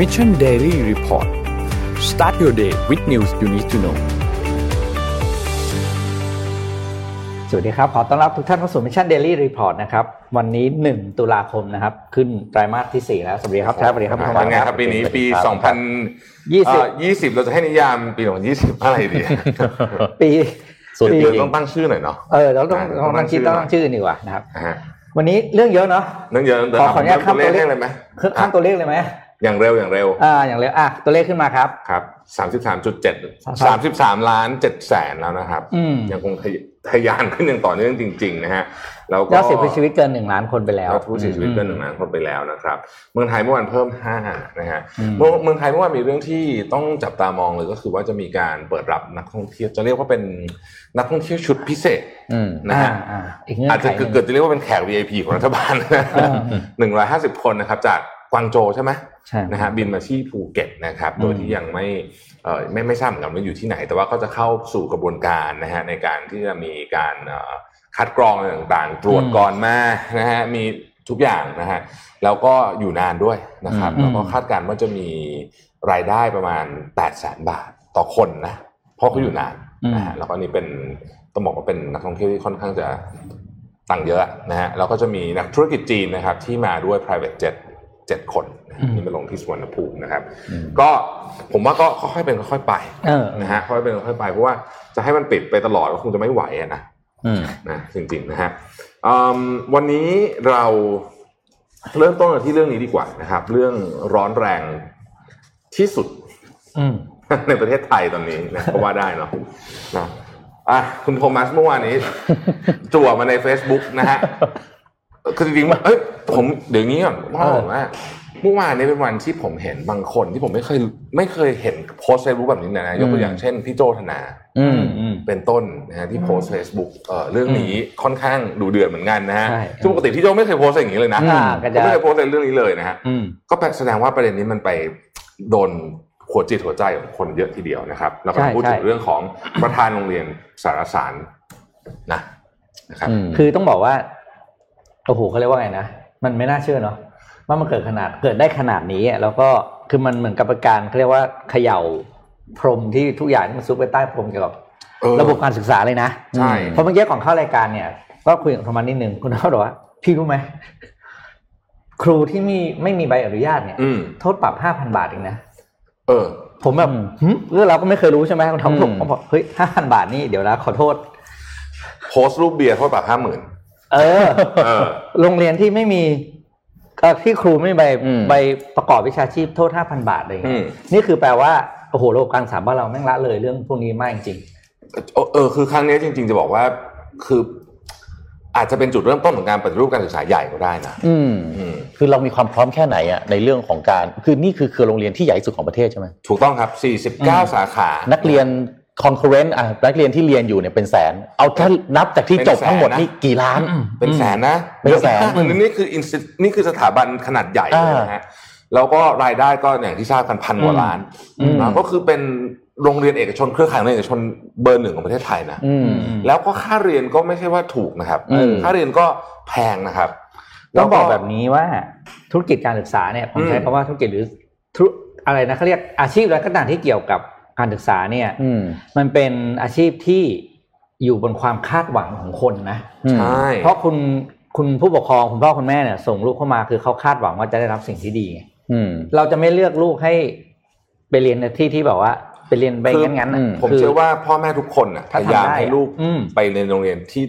Mission Daily Report start your day with news you need to know สวัสดีครับ ขอต้อนรับทุกท่านเข้าสู่ Mission Daily Report นะครับ วันนี้ 1 ตุลาคมนะครับ ขึ้นไตรมาสที่ 4 แล้ว สวัสดีครับแท้สวัสดีครับคุณธเป็นไงวัฒน์ครับ ปีนี้ปีครับ2020เอ่อ20 เราจะให้นิยามปี 2020อะไรดี ปีส่วนปีปีต้องตั้งชื่อหน่อยเนาะ เออ เราต้องอ่าเราต้องคิดต้ต้อองงตั้งชื่ชื่ออดีกว่านะครับนะฮะวันนี้เรื่องเยอะเนาะเรื่องเยอะเดี๋ยวขอขออนุญาตเริ่มตัวเลขข้ามตัวเลขให้เลยไหมข้ามตัวเลขเลยไหม อย่างเร็วอย่างเร็วอ่าอย่างเร็วอะตัวเลขขึ้นมาครับครับ33.7 33ล้าน7แสนแล้วนะครับอืมยังคงทะทะยานขึ้นอย่างต่อเนื่องจริง ๆ นะฮะแล้วก็ยอดเสียชีวิตเกิน1ล้านคนไปแล้วยอดผู้เสียชีวิตเกินหนึ่งล้านคนไปแล้วนะครับ เมืองไทยเมื่อวานเพิ่มห้านะฮะอืมเมืองเมืองไทยเมื่อวานมีเรื่องที่ต้องจับตามองเลยก็คือว่าจะมีการเปิดรับนักท่องเที่ยวจะเรียกว่าเป็นนักท่องเที่ยวชุดพิเศษอืมนะฮะอ่าอ่าอีกเงื่อนอาจไขจะหนึ่งเกิดจะเรียกว่าเป็นแขก VIP ของรัฐบาลอ่าหนึ่งร้อยห้าสิบคนนะครับจากกวางโจวใช่ไหมใช่ นะฮะบินมาที่ภูเก็ตนะครับอืมโดยที่ยังไม่เอ่อไม่ไม่ทราบเหมือนกันว่าอยู่ที่ไหน แต่ว่าก็จะเข้าสู่กระบวนการนะฮะในการที่จะมีการเอ่อคัดกรองอะไรต่างๆ ตรวจก่อนมานะฮะมีทุกอย่างนะฮะแล้วก็อยู่นานด้วยนะครับอืมแล้วก็คาดการณ์ว่าจะมีรายได้ประมาณ8 0 0แสนบาทต่อคนนะเพราะเขาอยู่นานนะฮะแล้วก็นี่เป็นต้องบอกว่าเป็นนักท่องเที่ยวที่ค่อนข้างจะตังค์เยอะนะฮะแล้วก็จะมีนักธุรกิจจีนนะครับที่มาด้วย private jet เจ็ดคนนะฮะอืมนี่มาลงที่สุวรรณภูมินะครับ ก็ผมว่าก็ค่อยๆเป็นค่อยๆไปเออนะฮะค่อยๆเป็นค่อยๆไปเพราะว่าจะให้มันปิดไปตลอดก็คงจะไม่ไหวอะนะอืมนะจริงๆนะฮะอืมวันนี้เราเริ่มต้นกันที่เรื่องนี้ดีกว่านะครับ เรื่องร้อนแรงที่สุดอืมในประเทศไทยตอนนี้นะก็ว่าได้เนาะนะอะคุณโทมัสเมื่อวานนี้จั่วมาใน Facebook นะฮะ คือจริงๆว่าเอ้ยผมเดี๋ยวนี้ก่อนว่าผมว่าเมื่อวานนี้เป็นวันที่ผมเห็นบางคนที่ผมไม่เคยไม่เคยเห็นโพสเฟซบุ๊กแบบนี้นะยกตัวอย่างเช่นพี่โจธนาอืมอืมเป็นต้นนะฮะที่โพสเฟซบุ๊กเอ่อเรื่องนี้ค่อนข้างดูเดือดเหมือนกันนะฮะใช่ซึ่งปกติพี่โจไม่เคยโพสอย่างนี้เลยนะอ่าก็จะเขาไม่เคยโพสในเรื่องนี้เลยนะฮะอืมก็แสดงว่าประเด็นนี้มันไปโดนหัวจิตหัวใจของคนเยอะทีเดียวนะครับแล้วก็ใช่พูดถึใช่งเรื่องของประธานโรงเรียนสารสารนะนะครับคือต้องบอกว่า โอ้โหเขาเรียกว่าไงนะมันไม่น่าเชื่อเนาะว่ามันเกิดขนาดเกิดได้ขนาดนี้อะแล้วก็คือมันเหมือนกับเป็นการเขาเรียกว่าเขย่าพรมที่ทุกอย่างที่มันซุกไปใต้พรมเกี่ยวกับเออระบบการศึกษาเลยนะใช่เพราะเมื่อกี้ก่อนเข้ารายการเนี่ย ก็คุยกับโทมัสนิดนึงคุณเขาบอกว่าพี่รู้ไหมครูที่มีไม่มีใบอนุญาตเนี่ยอืมโทษปรับห้าพันบาทเองนะเออ ผมแบบหึเรื่องเราก็ไม่เคยรู้ใช่ไหมคุณทอมผมผมบอกเฮ้ยห้าพันบาทนี่เดี๋ยวนะขอโทษ โพสต์รูปเบียร์โทษปรับห้าหมื่น เออเออโรงเรียนที่ไม่มีเอ่อที่ครูไม่มีใบอืมใบประกอบวิชาชีพโทษห้าพันบาทเลยอืมนี่คือแปลว่าโอ้โหระบบการศึกษาบ้านเราแม่งละเลยเรื่องพวกนี้มากจริงเออเออคือครั้งนี้จริง ๆ จะบอกว่าคืออาจจะเป็นจุดเริ่มต้นของการปฏิรูปการศึกษาใหญ่ก็ได้นะอืมอืมคือเรามีความพร้อมแค่ไหนอะในเรื่องของการ คือนี่คือคือโรงเรียนที่ใหญ่ที่สุดของประเทศใช่ไหมถูกต้องครับ 49 สาขา นักเรียน concurrent อะนักเรียนที่เรียนอยู่เนี่ยเป็นแสน เอาถ้านับจากที่จบทั้งหมดนี่กี่ล้าน เป็นแสนนะเป็นแสนยอะมากนี่คือ insti- นี่คือสถาบันขนาดใหญ่เลยนะฮะแล้วก็รายได้ก็อย่างที่ทราบกันพันกว่าล้านอืมนะก็คือเป็นโรงเรียนเอกชนเครือข่ายโรงเรียนเอกชนเบอร์หนึ่งของประเทศไทยนะอืมแล้วก็ค่าเรียนก็ไม่ใช่ว่าถูกนะครับอืมค่าเรียนก็แพงนะครับๆต้องบอกแบบนี้ว่าธุรกิจการศึกษาเนี่ยผมอืมใช้คำว่าธุรกิจหรือธุรอะไรนะเขาเรียกอาชีพอะไรก็ตามที่เกี่ยวกับ การศึกษาเนี่ยอืมมันเป็นอาชีพที่อยู่บนความคาดหวังของคนนะอืมใช่เพราะคุณคุณผู้ปกครองคุณพ่อคุณแม่เนี่ย ส่งลูกเข้ามาคือเขาคาดหวังว่าจะได้รับสิ่งที่ดีไงอืมเราจะไม่เลือกลูกให้ไปเรียนในที่ที่แบบว่าไปเรียนไปคืองั้นๆน่ะอืมผมคืเชื่อว่าพ่อแม่ทุกคนน่ะพถ้าทำยายามได้ให้ลูกอืมไปในโรงเรียนที่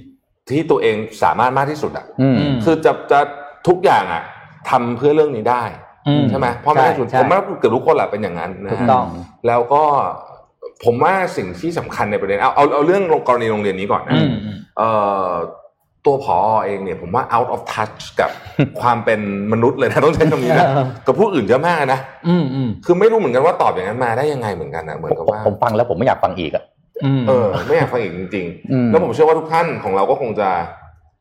ที่ตัวเองสามารถมากที่สุดอะอืมมคือจะจะทุกอย่างอะทำเพื่อเรื่องนี้ได้อืม ใช่ไหมพ่อแม่ใช่ทุกใช่ผมว่าเกือบทุกคนแหละเป็นอย่างนั้นนะถูกฮะต้องแล้วก็ผมว่าสิ่งที่สำคัญในประเด็นเอาเอาเอาเรื่องกรณีโรงเรียนนี้ก่อนนะอืมอืมเอ่อตัวผอเองเนี่ยผมว่า out of touch กับความเป็นมนุษย์เลยนะต้องใช้คำนี้นะเออกับผู้อื่นเยอะมากนะอืมอืมคือไม่รู้เหมือนกันว่าตอบอย่างนั้นมาได้ยังไงเหมือนกันนะเหมือนกับผมว่าผมฟังแล้วผมไม่อยากฟังอีกอะอืมเออ ไม่อยากฟังอีกจริงอืมๆแล้วผมเชื่อว่าทุกท่านของเราก็คงจะ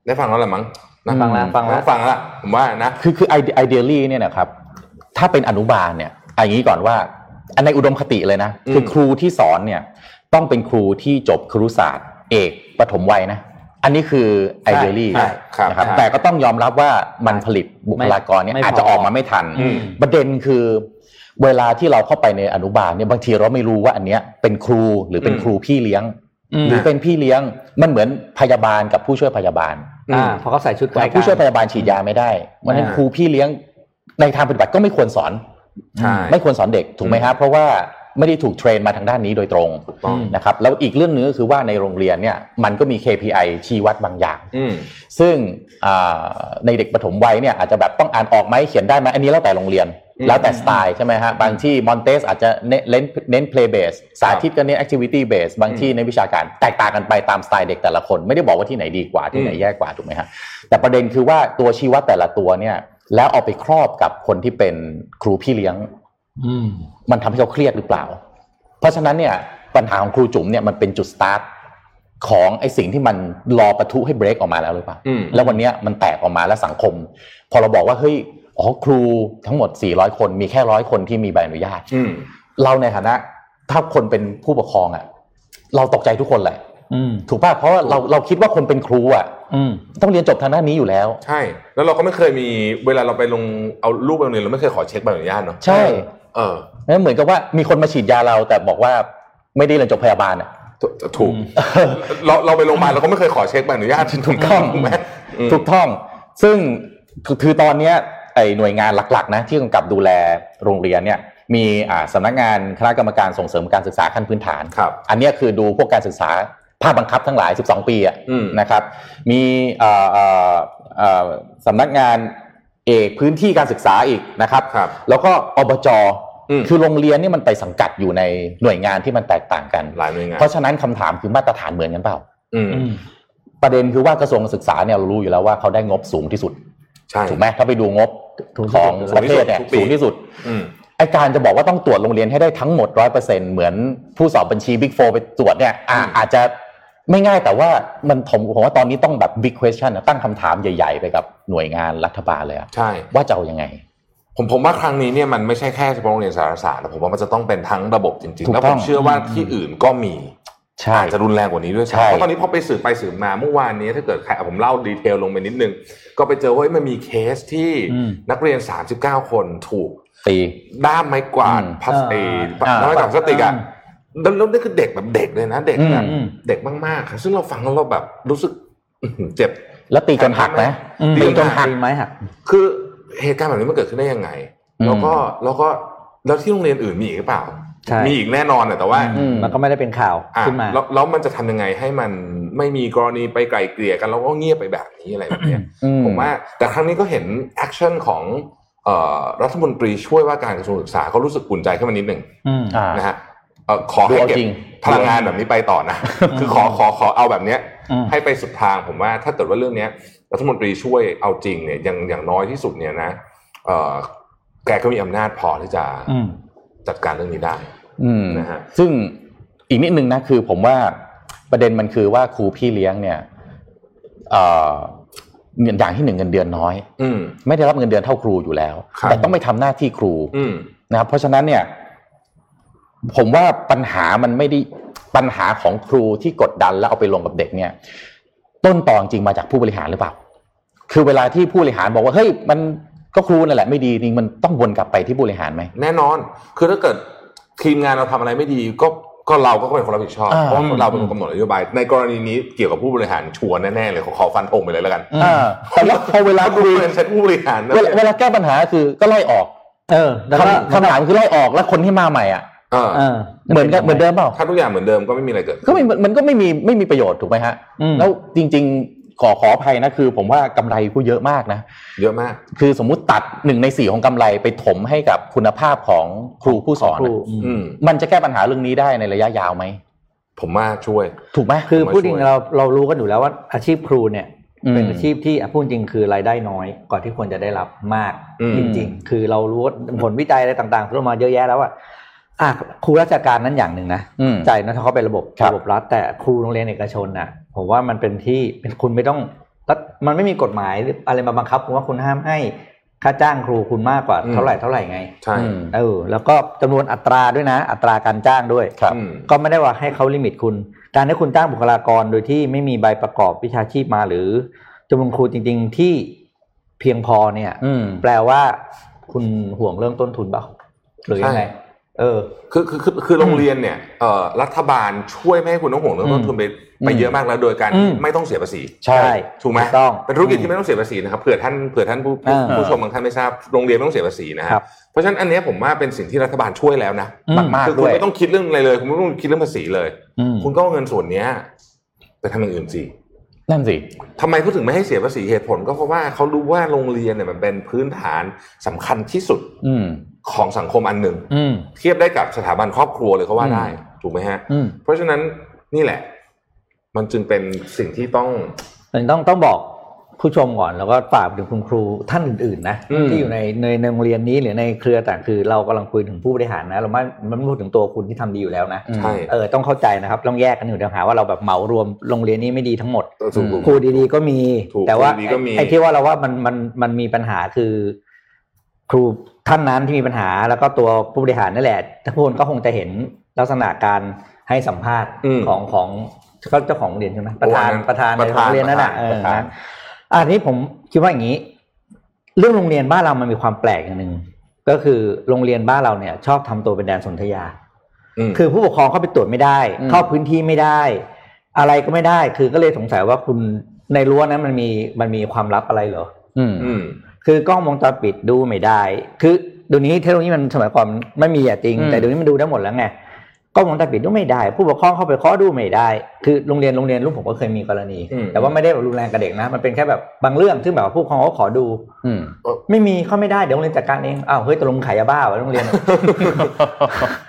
ได้ฟังแล้วแหละมั้งนะฟังแล้วฟังแล้วฟังแล้วผมว่านะคือคือไอเดียลี่เนี่ยนะครับ ถ้าเป็นอนุบาลเนี่ยเอย่างนี้ก่อนว่าอันในอุดมคติเลยนะคือมครูที่สอนเนี่ยต้องเป็นครูที่จบครุศาสตร์ เอกปฐมวัยนะอันนี้คือไอเดียลี่ใช่ครับนะครับใช่แต่ก็ต้องยอมรับว่ามันผลิตบุคลากรเนี่ยไม่พออาจจะออกมาไม่ทันอืมประเด็นคือเวลาที่เราเข้าไปในอนุบาลเนี่ยบางทีเราไม่รู้ว่าอันเนี้ยเป็นครูหรือเป็นอืมครูพี่เลี้ยงอืมหรือเป็นพี่เลี้ยงมันเหมือนพยาบาลกับผู้ช่วยพยาบาลอ่าพอเขาใส่ชุดคล้ายกันผู้ช่วยพยาบาลฉีดยาไม่ได้วันนั้นอ่าครูพี่เลี้ยง ในทางปฏิบัติก็ไม่ควรสอนใช่ไม่ควรสอนเด็กถูกไหมครับเพราะว่าไม่ได้ถูกเทรนมาทางด้านนี้โดยตรงถูกต้องนะครับแล้วอีกเรื่องหนึงก็คือว่าในโรงเรียนเนี่ยมันก็มี KPI ชี้วัดบางอย่างอืมซึ่งอ่าในเด็กปฐมวัยเนี่ยอาจจะแบบต้องอ่านออกไหมเขียนได้ไหมอันนี้แล้วแต่โรงเรียนอืมแล้วแต่สไตล์ใช่ไหมฮะบางที่มอนเตสอาจจะเน้นเน้นเน้น play base สาธิตก็เน้น activity base บางที่ในวิชาการแตกต่างกันไปตามสไตล์เด็กแต่ละคน ไม่ได้บอกว่าที่ไหนดีกว่าที่ไหนอืมแย่กว่าถูกไหมฮะแต่ประเด็นคือว่าตัวชี้วัดแต่ละตัวเนี่ย แล้วเอาไปครอบกับคนที่เป็นครูพี่เลี้ยงอืมมันทำให้เขาเครียดหรือเปล่า เพราะฉะนั้นเนี่ยปัญหาของครูจุ๋มเนี่ยมันเป็นจุดสตาร์ทของไอ้สิ่งที่มันรอประทุให้เบรกออกมาแล้วหรือเปล่าอืมแล้ววันเนี้ยมันแตกออกมาแล้วสังคม พอเราบอกว่าเฮ้ยอ๋อครูทั้งหมด 400 คนมีแค่ร้อยคนที่มีใบอนุญาตอืมเราในฐานะ ถ้าคนเป็นผู้ปกครองอะเราตกใจทุกคนแหละอืมถูกป่ะเพราะว่าเราเราคิดว่าคนเป็นครูอะอืม ต้องเรียนจบทางด้านนี้อยู่แล้ว ใช่ แล้วเราก็ไม่เคยมีเวลาเราไปลงเอารูปไปโรงเรียนเราไม่เคยขอเช็คใบอนุญาตเนาะใช่ เออนั่นเหมือนกับว่ามีคนมาฉีดยาเราแต่บอกว่าไม่ได้เรียนจบพยาบาลอะถูกถูกเราเราไปโรงพยาบาลเราก็ไม่เคยขอเช็คใบอนุญาตถูกต้องไหมอืมถูกต้อง ซึ่งคือคือตอนเนี้ยไอ้หน่วยงานหลักๆนะที่กำกับดูแลโรงเรียนเนี่ยมีอ่าสำนักงานคณะกรรมการส่งเสริมการศึกษาขั้นพื้นฐานครับอันเนี้ยคือดูพวกการศึกษา ภาคบังคับทั้งหลาย 12 ปีอะอืมนะครับ มีเอ่อเอ่อเอ่อสำนักงานเอกพื้นที่การศึกษาอีกนะครับครับแล้วก็อบจอืมคือโรงเรียนนี่มันไปสังกัดอยู่ในหน่วยงานที่มันแตกต่างกันหลายหน่วยงานเพราะฉะนั้นคำถามคือมาตรฐานเหมือนกันเปล่าอืมอืมประเด็นคือว่ากระทรวงศึกษาเนี่ยเรารู้อยู่แล้วว่าเขาได้งบสูงที่สุดใช่ถูกไหมถ้าไปดูงบถูกที่ของสุดประเทศเนี่ยทุกปีสูงที่สุดอืมไอการจะบอกว่าต้องตรวจโรงเรียนให้ได้ทั้งหมดร้อยเปอร์เซ็นเหมือนผู้สอบบัญชี Big Four ไปตรวจเนี่ยอะอืมอาจจะ ไม่ง่ายแต่ว่ามันผมผมว่าตอนนี้ต้องแบบ big question นะตั้งคำถามใหญ่ ๆ ไปกับหน่วยงานรัฐบาลเลยอะใช่ว่าจะเอายังไง ผมผมว่าครั้งนี้เนี่ยมันไม่ใช่แค่เฉพาะโรงเรียนสารสาสน์แต่ผมว่ามันจะต้องเป็นทั้งระบบจริงๆ ถูกต้องแล้วต้ผมเชื่อว่าที่อื่นก็มีใช่อาจจะรุนแรงกว่านี้ด้วยใช่ซ้ำเพราะตอนนี้พอไปสืบไปสืบมาเมื่อวานนี้ถ้าเกิดใครอะผมเล่า detail ลงไปนิดนึง ก็ไปเจอว่าเฮ้ยมันมีเคสที่อืมนักเรียน 39 คนถูกตีด้ามไม้กวาดอืมพลาสติกอ่าไม้กวาดพลาสติกอะ แล้วแล้วนี่คือเด็กแบบเด็กเลยนะ เด็กแบบอืมเด็กมากๆค่ะซึ่งเราฟังแล้วเราแบบรู้สึกอื้อหือเจ็บ แล้วตีจนหักไหมอืมตีจนหักตีไม้หักคือเหตุการณ์แบบนี้มันเกิดขึ้นได้ยังไงอืมแล้วก็แล้วก็แล้วที่โรงเรียนอื่นมีอีกหรือเปล่าใช่มีอีกแน่นอนแต่ว่าอืมมันก็ไม่ได้เป็นข่าวอะขึ้นมาแล้วแล้วมันจะทำยังไงให้มันไม่มีกรณีไปไกลเกลี่ยกันแล้วก็เงียบไปแบบนี้อะไรแบบเนี้ยอืผมว่าแต่ครั้งนี้ก็เห็น action ของเอ่อรัฐมนตรีช่วยว่าการกระทรวงศึกษาเขารู้สึกอุ่นใจขึ้นมานิดหนึ่งอืมอ่านะฮะเอ่อ ขอให้ดูเอาจริงเก็บพลังงานแบบนี้ไปต่อนะ คือขอขอขอเอาแบบเนี้ยอืมให้ไปสุดทางผมว่าถ้าเกิดว่าเรื่องเนี้ยรัฐมนตรีช่วยเอาจริงเนี่ยอย่างอย่างน้อยที่สุดเนี่ยนะเอ่อแกก็มีอำนาจพอที่จะอืมจัดการเรื่องนี้ได้อืมนะฮะซึ่งอีกนิดนึงนะคือผมว่าประเด็นมันคือว่าครูพี่เลี้ยงเนี่ยเอ่อเงินอย่างที่หนึ่งเงินเดือนน้อยอืมไม่ได้รับเงินเดือนเท่าครูอยู่แล้วครับแต่ต้องไปทำหน้าที่ครูอืมนะครับเพราะฉะนั้นเนี่ย ผมว่าปัญหามันไม่ได้ปัญหาของครูที่กดดันแล้วเอาไปลงกับเด็กเนี่ย ต้นตอจริงมาจากผู้บริหารหรือเปล่า คือเวลาที่ผู้บริหารบอกว่าเฮ้ยมันก็ครูนั่นแหละไม่ดีจริงมันต้องวนกลับไปที่ผู้บริหารไหมแน่นอน คือถ้าเกิดทีมงานเราทำอะไรไม่ดีก็ก็เราก็เป็นคนรับผิดชอบอ่าเพราะเราเป็นคนกำหนดนโยบาย ในกรณีนี้เกี่ยวกับผู้บริหารชัวร์แน่ๆเลยขอขอฟันธงไปเลยแล้วกันอ่าแต่ว่าพอเวลาถ้าคุคุยยเป็นเซ็ตผู้บริหารนะเวลาเวลาแก้ปัญหาคือก็ไล่ออก เออแล้วก็คำคำถามคือไล่ออกแล้วคนที่มาใหม่อะ เออเออเหมือนกันเหมือนเดิมเปล่าถ้าทุกอย่างเหมือนเดิมก็ไม่มีอะไรเกิดขึ้นก็ไม่มันก็ไม่มีไม่มีประโยชน์ถูกไหมฮะอืมแล้วจริง ๆ ขอขออภัยนะคือ ผมว่ากำไรกูเยอะมากนะ เยอะมาก คือสมมุติตัดหนึ่งในสี่ของกำไรไปถมให้กับคุณภาพของครูผู้สอนครูอะอืมอืมมันจะแก้ปัญหาเรื่องนี้ได้ในระยะยาวไหมผมว่าช่วย ถูกไหมคือผมว่าพูดจริงช่วยเราเรารู้กันอยู่แล้วว่าอาชีพครูเนี่ยอืมเป็นอาชีพที่อะพูดจริงคือรายได้น้อยกว่าที่ควรจะได้รับมากอืมจริง ๆ คือเรารู้ว่าผลวิจัยอะไรต่างๆที่เรามาเยอะแยะแล้วอะ อะครูราชการนั้นอย่างหนึ่งนะอืมจ่ายนะถ้าเขาเป็นระบบครับระบบรัฐ แต่ครูโรงเรียนเอกชนน่ะ ผมว่ามันเป็นที่เป็นคุณไม่ต้องรัฐมันไม่มีกฎหมายหรืออะไรมาบังคับคุณว่าคุณห้ามให้ค่าจ้างครูคุณมากกว่าเท่าไหร่เท่าไหร่ไงใช่อืมเออแล้วก็จำนวนอัตราด้วยนะ อัตราการจ้างด้วยครับอืมก็ไม่ได้ว่าให้เขาลิมิตคุณ การที่คุณจ้างบุคลากรโดยที่ไม่มีใบประกอบวิชาชีพมาหรือจำนวนครูจริง ๆ ที่เพียงพอเนี่ยอืมแปลว่าคุณห่วงเรื่องต้นทุนเปล่าหรือยังไงใช่ เออคือคือคือคือโรงเรียนเนี่ยเอ่อรัฐบาลช่วยไม่ให้คุณต้องห่วงเรื่องต้นทุนไปไปอืมเยอะมากแล้วโดยการอืที่มไม่ต้องเสียภาษีใช่ ถูกไหมต้องเป็นธุรกิจที่ไม่ต้องเสียภาษีนะครับเผื่อท่านเผื่อท่านผู้ผู้อ่าผู้ชมบางท่านไม่ทราบโรงเรียนไม่ต้องเสียภาษีนะฮะครับเพราะฉะนั้นอันเนี้ยผมว่าเป็นสิ่งที่รัฐบาลช่วยแล้วนะอืมมากคือๆคุด้ณวยไม่ต้องคิดเรื่องอะไรเลย คุณไม่ต้องคิดเรื่องภาษีเลยอืมคุณก็เอาเงินส่วนเนี้ยไปทำอย่างอื่นสินั่นสิทำไมเขาถึงไม่ให้เสียภาษีเหตุผล ก็เพราะว่าเขารู้ว่าโรงเรียนเนี่ยมันเป็นพื้นฐานสำคัญที่สุดอืม ของสังคมอันหนึ่งอืมเทียบได้กับสถาบันครอบครัวเลยก็ว่าได้ ถูกไหมฮะอืมเพราะฉะนั้นนี่แหละ มันจึงเป็นสิ่งที่ต้องต้องต้องบอกผู้ชมก่อนแล้วก็ฝากถึงคุณครูท่านอื่นๆนะอืมที่อยู่ในในในโรงเรียนนี้หรือในเครือต่างคือเรากำลังคุยถึงผู้บริหารนะ เราไม่ไม่พูดถึงตัวคุณที่ทำดีอยู่แล้วนะใช่เออต้องเข้าใจนะครับต้องแยกกันอยู่เดี๋ยวหาว่าเราแบบเหมารวมโรงเรียนนี้ไม่ดีทั้งหมดเออถูกอืมครูดีๆก็มีถูกแต่ว่าครูดีๆก็มีไอ้ที่ว่าเราว่ามันมันมันมีปัญหาคือ ครู ท่านนั้นที่มีปัญหาแล้วก็ตัวผู้บริหารนั่นแหละทุกคนก็คงจะเห็นลักษณะการให้สัมภาษณ์อืมของของก็เจ้าของโรงเรียนใช่ไหมประธานโอ้อันนั้นประธานในประโรธานงเรียนนั่นแหละประธานเออประธานนะอันนี้ผมคิดว่าอย่างนี้ เรื่องโรงเรียนบ้านเรามันมีความแปลกอย่างหนึ่งก็คือโรงเรียนบ้านเราเนี่ย ชอบทำตัวเป็นแดนสนธยามคือผู้ปกครองเข้าไปตรวจไม่ได้อืมเข้าพื้นที่ไม่ได้ อะไรก็ไม่ได้ คือก็เลยสงสัยว่าคุณในรั้วนั้นมันมีมันมีความลับอะไรเหรอ อืมอืม คือกล้องวงจรปิดดูไม่ได้ คือเดี๋ยวนี้เทคโนโลยีมันสมัยก่อนไม่มีอะจริงอืมแต่เดี๋ยวนี้มันดูได้หมดแล้วไง กล้องวงจรปิดดูไม่ได้ ผู้ปกครองเข้าไปเคาะดูไม่ได้ คือโรงเรียนโรงเรียนลูกผมก็เคยมีกรณีอืมแต่ว่าไม่ได้แบบรุนแรงกับเด็กนะ มันเป็นแค่แบบบางเรื่องซึ่งแบบว่าผู้ปกครองเขาขอดู อืมไม่มีเข้าไม่ได้เดี๋ยวโรงเรียนจัดการเองอ้าวเฮ้ยตกลงขายยาบ้าวะโรงเรียน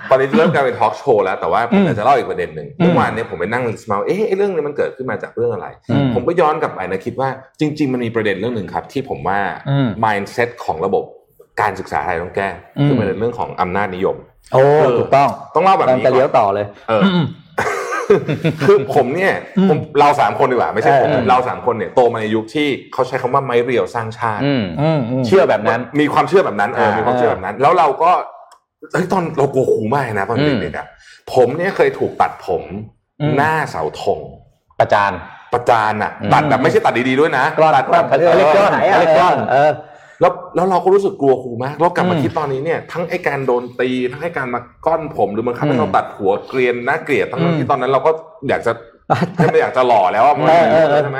ตอนนี้เริ่มกลายเป็นทอล์กโชว์แล้วแต่ว่าผอืมมอยากจะเล่าอีกประเด็นหนึ่งอืมเมื่อวานเนี่ยผมไปนั่งลิสต์มาว่าเอ๊ะไอ้เรื่องนี้มันเกิดขึ้นมาจากเรื่องอะไรอืมผมก็ย้อนกลับไปนะคิดว่าจริง ๆ มันมีประเด็นเรื่องหนึ่งครับ ที่ผมว่าอืม mindset ของระบบการศึกษาไทยต้องแก้อืมคือประเด็นเรื่องของอำนาจนิยม โอ้เออถูกต้องต้องเล่าแบบกำลังนี้จะเลี้ยวก่อนต่อเลยเอออ คือผมเนี่ยอืมผมเราสามคนดีกว่าไม่ใช่ผมเออเราสามคนเนี่ยโตมาในยุคที่เขาใช้คำว่าไม้เรียวสร้างชาติอืมอืมอืมเชื่อแบบนั้น มีความเชื่อแบบนั้นเอออ่ามีมีความเชื่อแบบนั้น แล้วเราก็เฮ้ยตอนเรากลัวครูมากนะตอนอืมเด็กๆอะผมเนี่ยเคยถูกตัดผมอืมหน้าเสาธงประจานประจานอะอืมตัดแบบไม่ใช่ตัดดีๆด้วยนะกล้อนตัดกล้อนเขาเรียกว่าเอเล็กอกล้อนไหนอะเล็กกล้อนเออ แล้วแล้วเราก็รู้สึกกลัวครูมากแล้วกลับมาอืมคิดตอนนี้เนี่ยทั้งไอ้การโดนตีทั้งไอ้การมาก้อนผมหรือมันคับให้อืมเราตัดหัวเกรียนน่าเกลียดทั้งอืมที่ตอนนั้นเราก็อยากจะไม่อยากจะหล่อแล้วอะมันเออเออเออใช่ไหม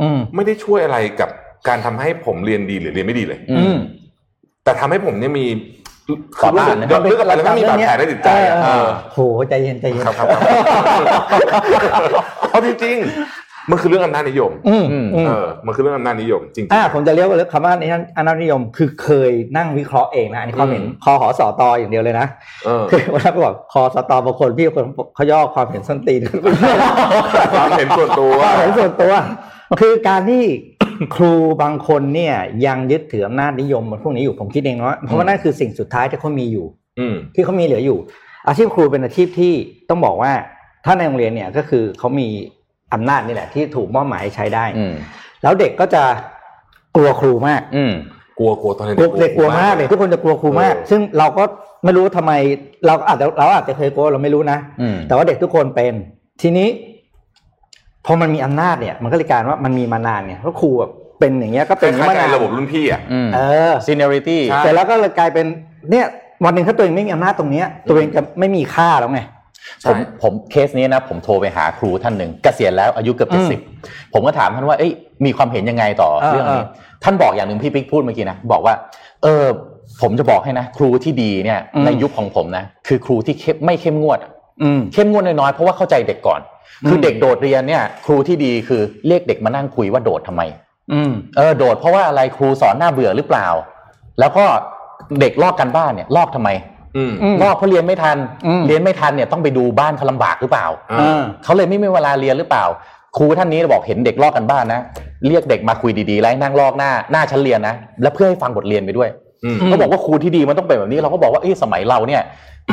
อืมไม่ได้ช่วยอะไรกับการทำให้ผมเรียนดีหรือเรียนไม่ดีเลย อืมแต่ทำให้ผมเนี่ยมีต่อต้านเรื่องเรื่องอะไรไม่มีบาดแผลในจิตใจอะเออเออโหใจเย็นใจเย็นครับครับครับเอาจริงๆ มันคือเรื่องอำนาจนิยมอืมอืมอืมเออมันคือเรื่องอำนาจนิยมจริงๆอ่าผมจะเรียกว่าเรื่องคำว่าในนั้นอนานิยม คือเคยนั่งวิเคราะห์เองนะอันนี้ความเห็นอืมคอหอสอตออย่างเดียวเลยนะเออคือวันนั้นก็บอกคอสตอบางคนพี่คนเขาย่อความเห็นส้นตีนความเห็นส่วนตัวความเห็นส่วนตัว คือการที่ครูบางคนเนี่ยยังยึดถืออำนาจนิยมพวกนี้อยู่ผมคิดเองนะว่าเพราะว่านั่นคือสิ่งสุดท้ายที่เขามีอยู่ อืมที่เขามีเหลืออยู่ อาชีพครูเป็นอาชีพที่ต้องบอกว่าถ้าในโรงเรียนเนี่ยก็คือเขามี อำนาจนี่แหละ ที่ถูกมอบหมายให้ใช้ได้อืมแล้วเด็กก็จะกลัวครูมาก อืมกลัวกลัวตอนนี้กลัวเด็กกลัวมากเลยทุกคนจะกลัวครูมากเออซึ่งเราก็ไม่รู้ทำไม เราอาจจะเราอาจจะเคยกลัวเราไม่รู้นะอืมแต่ว่าเด็กทุกคนเป็น ทีนี้พอมันมีอำนาจเนี่ย มันก็เลยกลารว่ามันมีมานานไงเพราะครูแบบเป็นอย่างเงี้ยก็คเป็นอย่างล้ายนี้มานานๆระบบรุ่นพี่อะอืมเออ seniority ใช่เสร็จแล้วก็เลยกลายเป็นเนี่ยวันหนึ่งถ้าตัวเองไม่มีอำนาจตรงเนี้ย ตัวเองจะไม่มีค่าแล้วไง ผมผมเคสนี้นะผมโทรไปหาครูท่านหนึ่งเกษียณแล้วอายุเกือบอืเจ็ดมสิบผมก็ถามท่านว่าเอ้ยมีความเห็นยังไงต่อเออเรื่องนี้เออท่านบอกอย่างหนึ่งพี่ปิ๊กพูดเมื่อกี้นะบอกว่า เออผมจะบอกให้นะ ครูที่ดีเนี่ยอืมในยุคของผมนะ คือครูที่เข้มไม่เข้มงวดอะอืมเข้มงวดน้อยๆเพราะว่าเข้าใจเด็กก่อน คือเด็กโดดเรียนเนี่ย ครูที่ดีคือเรียกเด็กมานั่งคุยว่าโดดทำไมอืมเออโดดเพราะว่าอะไรครูสอนหน้าเบื่อหรือเปล่า แล้วก็เด็กลอกกันบ้านเนี่ย ลอกทำไม อืมอืมลอกเพราะเรียนไม่ทันอืมเรียนไม่ทันเนี่ยต้องไปดูบ้านเขาลำบากหรือเปล่าอ่าอ่าเขาเลยไม่มีเวลาเรียนหรือเปล่า ครูท่านนี้บอกเห็นเด็กลอกกันบ้านนะเรียกเด็กมาคุยดีๆแล้วให้นั่งลอกหน้าหน้าชั้นเรียนนะแล้วเพื่อให้ฟังบทเรียนไปด้วยอืมอืมเขาบอกว่าครูที่ดีมันต้องเป็นแบบนี้เราก็บอกว่าเอ้ยสมัยเราเนี่ย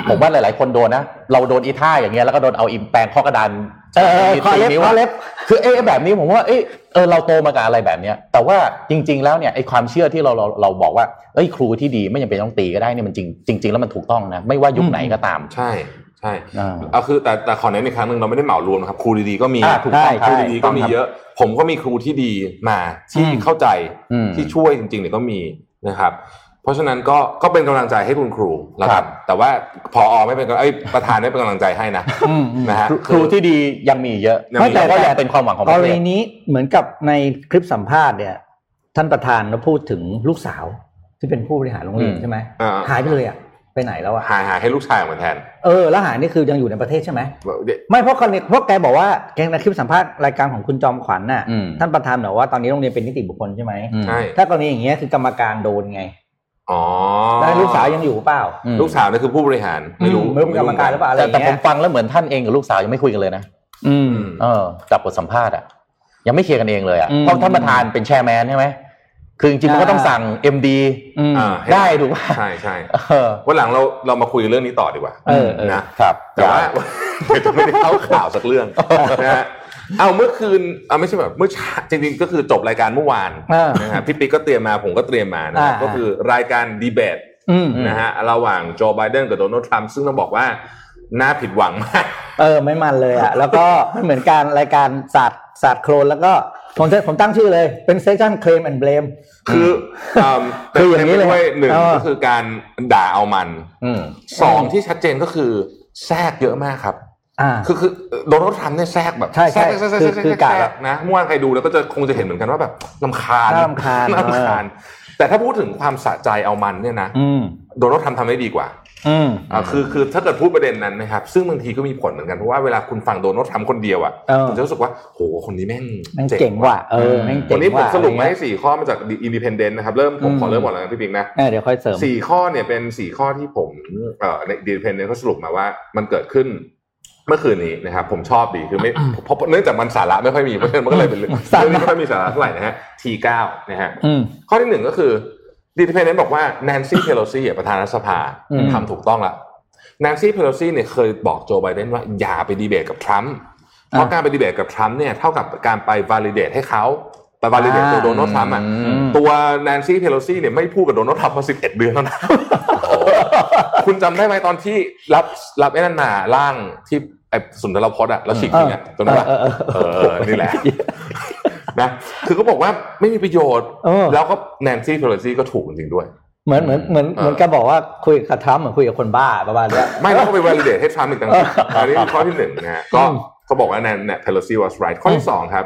ผมว่าหลาย ๆ คนโดนนะเราโดนอีท่าอย่างเงี้ยแล้วก็โดนเอาอิมแปลงข้อกระดาน เออเออข้อเล็บตีนิ้วข้อเล็บคือเอ๊ะแบบนี้ผมว่าเอ๊ะเออเราโตมากับอะไรแบบเนี้ย แต่ว่าจริง ๆ แล้วเนี่ยไอ้ความเชื่อที่เราเราเราบอกว่าเอ้ยครูที่ดีไม่จำเป็นต้องตีก็ได้เนี่ยมันจริงจริง ๆ แล้วมันถูกต้องนะไม่ว่ายุคไหนก็ตาม ใช่ใช่อ่าเอาคือแต่แต่ขอเน้นอีกครั้งหนึ่งเราไม่ได้เหมารวมนะครับครูดีๆก็มีอ่าถูกต้องใช่ครูใช่ดีๆก็มีเยอะ ผมก็มีครูที่ดีมาที่อืมเข้าใจอืมที่ช่วยจริงๆเนี่ยก็มีนะครับเพ ราะฉะนั้นก็ก็เป็นกำลังใจให้คุณครูแล้วครักับนแต่ว่าพอไม่เป็นไอ้ยประธานไม่เป็นกำลังใจให้นะอืมอืมนะฮะครูครูที่ดียังมีเยอะยังมีแต่ก็ยังเป็นความหวังของปกระรเทศณีนี้เหมือนกับในคลิปสัมภาษณ์เนี่ย ท่านประธานก็พูดถึงลูกสาวที่เป็นผู้บริหารโรงเรียนอืมใช่ไหมอ่าหายไปเลยอะไปไหนแล้วอะหาหาให้ลูกชายออกมาแทน เออแล้วหายนี่คือยังอยู่ในประเทศใช่ไหมแบบเดี๋ยวไม่เพราะคนนี้เพราะแกบอกว่าแกในคลิปสัมภาษณ์รายการของคุณจอมขวัญน่ะอืมท่านประธานบอกว่าตอนนี้โรงเรียนเป็นนิติบุคคลใช่ไหมอืมใช่ถ้ากรณีอย่างเงี้ยคือกรรมการโดนไง อ๋อแล้วลูกสาวยังอยู่เปล่าอืมลูกสาวนี่คือผู้บริหารไม่รู้อืไม่รู้เป็นกรรมการหรือเปล่าอะไรอแต่ย่างแต่ผเงี้มยฟังแล้วเหมือนท่านเองกับลูกสาวยังไม่คุยกันเลยนะอืมอืมเออจับบทสัมภาษณ์อะ ยังไม่เคลียร์กันเองเลยอะอืมเพราะท่านประธานเป็นแชร์แมนใช่ไหมคือจริงๆมันก็ต้องสั่ง MD อืมอ่าให้ได้ถูกป่ะใช่ใช่เออวันหลังเราเรามาคุยเรื่องนี้ต่อดีกว่าเออเออนะครับแต่ว่าเดี๋ยวจะไม่ได้เข้าข่าวสักเรื่องนะฮะ เอาเมื่อคืนเอาไม่ใช่แบบเมื่อเช้าจริงๆก็คือจบรายการเมื่อวานอ่านะครับพี่ปิ๊กก็เตรียมมาผมก็เตรียมมานะครับอ่าก็คือรายการดีเบตอืมนะฮะระหว่างโจไบเดนกับโดนัลด์ทรัมป์ซึ่งต้องบอกว่าน่าผิดหวังมาก เออไม่มันเลยอะแล้วก็มันเหมือนการรายการศาสตร์ศาสตร์โครนแล้วก็ผมจะผมตั้งชื่อเลยเป็น session claim and blameคือเอิ่มคืออย่างนี้เลยต็มไปด้วยหนึ่งเออก็คือการด่าเอามันอืมสองที่ชัดเจนก็คือแทรกเยอะมากครับอ่า คือคือโดนัลด์ทรัมป์เนี่ยแทรกแบบใช่ใช่แทรกแทรกแทรกคือแทรกคือกะแทรกแบบนะเมื่อวานใครดูแล้วก็จะคงจะเห็นเหมือนกันว่าแบบรำคาญน่ารำคาญน่ารำคาญ แต่ถ้าพูดถึงความสะใจเอามันเนี่ยนะอืมโดนัลด์ทรัมป์ทำได้ดีกว่าอืมอ่าคือคือถ้าเกิดพูดประเด็นนั้นนะครับ ซึ่งบางทีก็มีผลเหมือนกันเพราะว่าเวลาคุณฟังโดนัลด์ทรัมป์คนเดียวอะเออคุณจะรู้สึกว่าโหคนนี้แม่งแม่งเจ๋งว่ะเออแม่งเจ๋งวันนี้ผมว่ะสรุปมาอะไรให้เงี้ยสี่ข้อมาจาก Independent นะครับเริ่มผมอืมขอเริ่มหมดแล้วนะพี่ปิ๊กนะเออเดี๋ยวค่อยเสริมสี่ข้อเนี่ยเป็นสี่ข้อที่ผมเอ่อ Independent เขาสรุปมาว่ามันเกิดขึ้น เมื่อคืนนี้นะครับผมชอบดีคือไม่เพราะเนื่องจากมันสาระไม่ค่อยมีเพราะฉะนั้นมันก็เลยเป็นเรื่องสาระเรื่องนี้ไม่ค่อยมีสาระเท่าไหร่นะฮะทีเก้านะฮะอืมข้อที่หนึ่งก็คือ Independent บอกว่าแนนซี่เพโลซีประธานรัฐสภาอืมทำถูกต้องละแนนซี่เพโลซีเนี่ยเคยบอกโจไบเดนว่าอย่าไปดีเบตกับทรัมป์เพราะการไปดีเบตกับทรัมป์เนี่ยเท่ากับการไป validate ให้เขาไป validate ตัวโดนัลด์ทรัมป์อะอืมตัวแนนซี่เพโลซี่เนี่ยไม่พูดกับโดนัลด์ทรัมป์มาสิบเอ็ดเดือนแล้วนะคุณจำได้ไหมตอนที่รับรับไอ้นั่นมาร่างที่ ไอ้สุนทรพจน์อะแล้วฉีกทิ้งอะตรงนั้นปะเออเออเออเออนี่แหละนะคือเขาบอกว่าไม่มีประโยชน์เออแล้วก็แนนซี่เพโลซี่ก็ถูกจริงๆด้วย เหมือนเหมือนเหมือนเออเหมือนแกบอกว่าคุยกับทรัมป์เหมือนคุยกับคนบ้าประมาณเนี้ยไม่แล้วก็ไปว a ลิเดตให้ทรัมป์อีกต่างหากอันนี้คือข้อที่หนึ่งนะฮะก็อืมเขาบอกว่าแนนเพโลซี่ was right ข้อที่สองครับ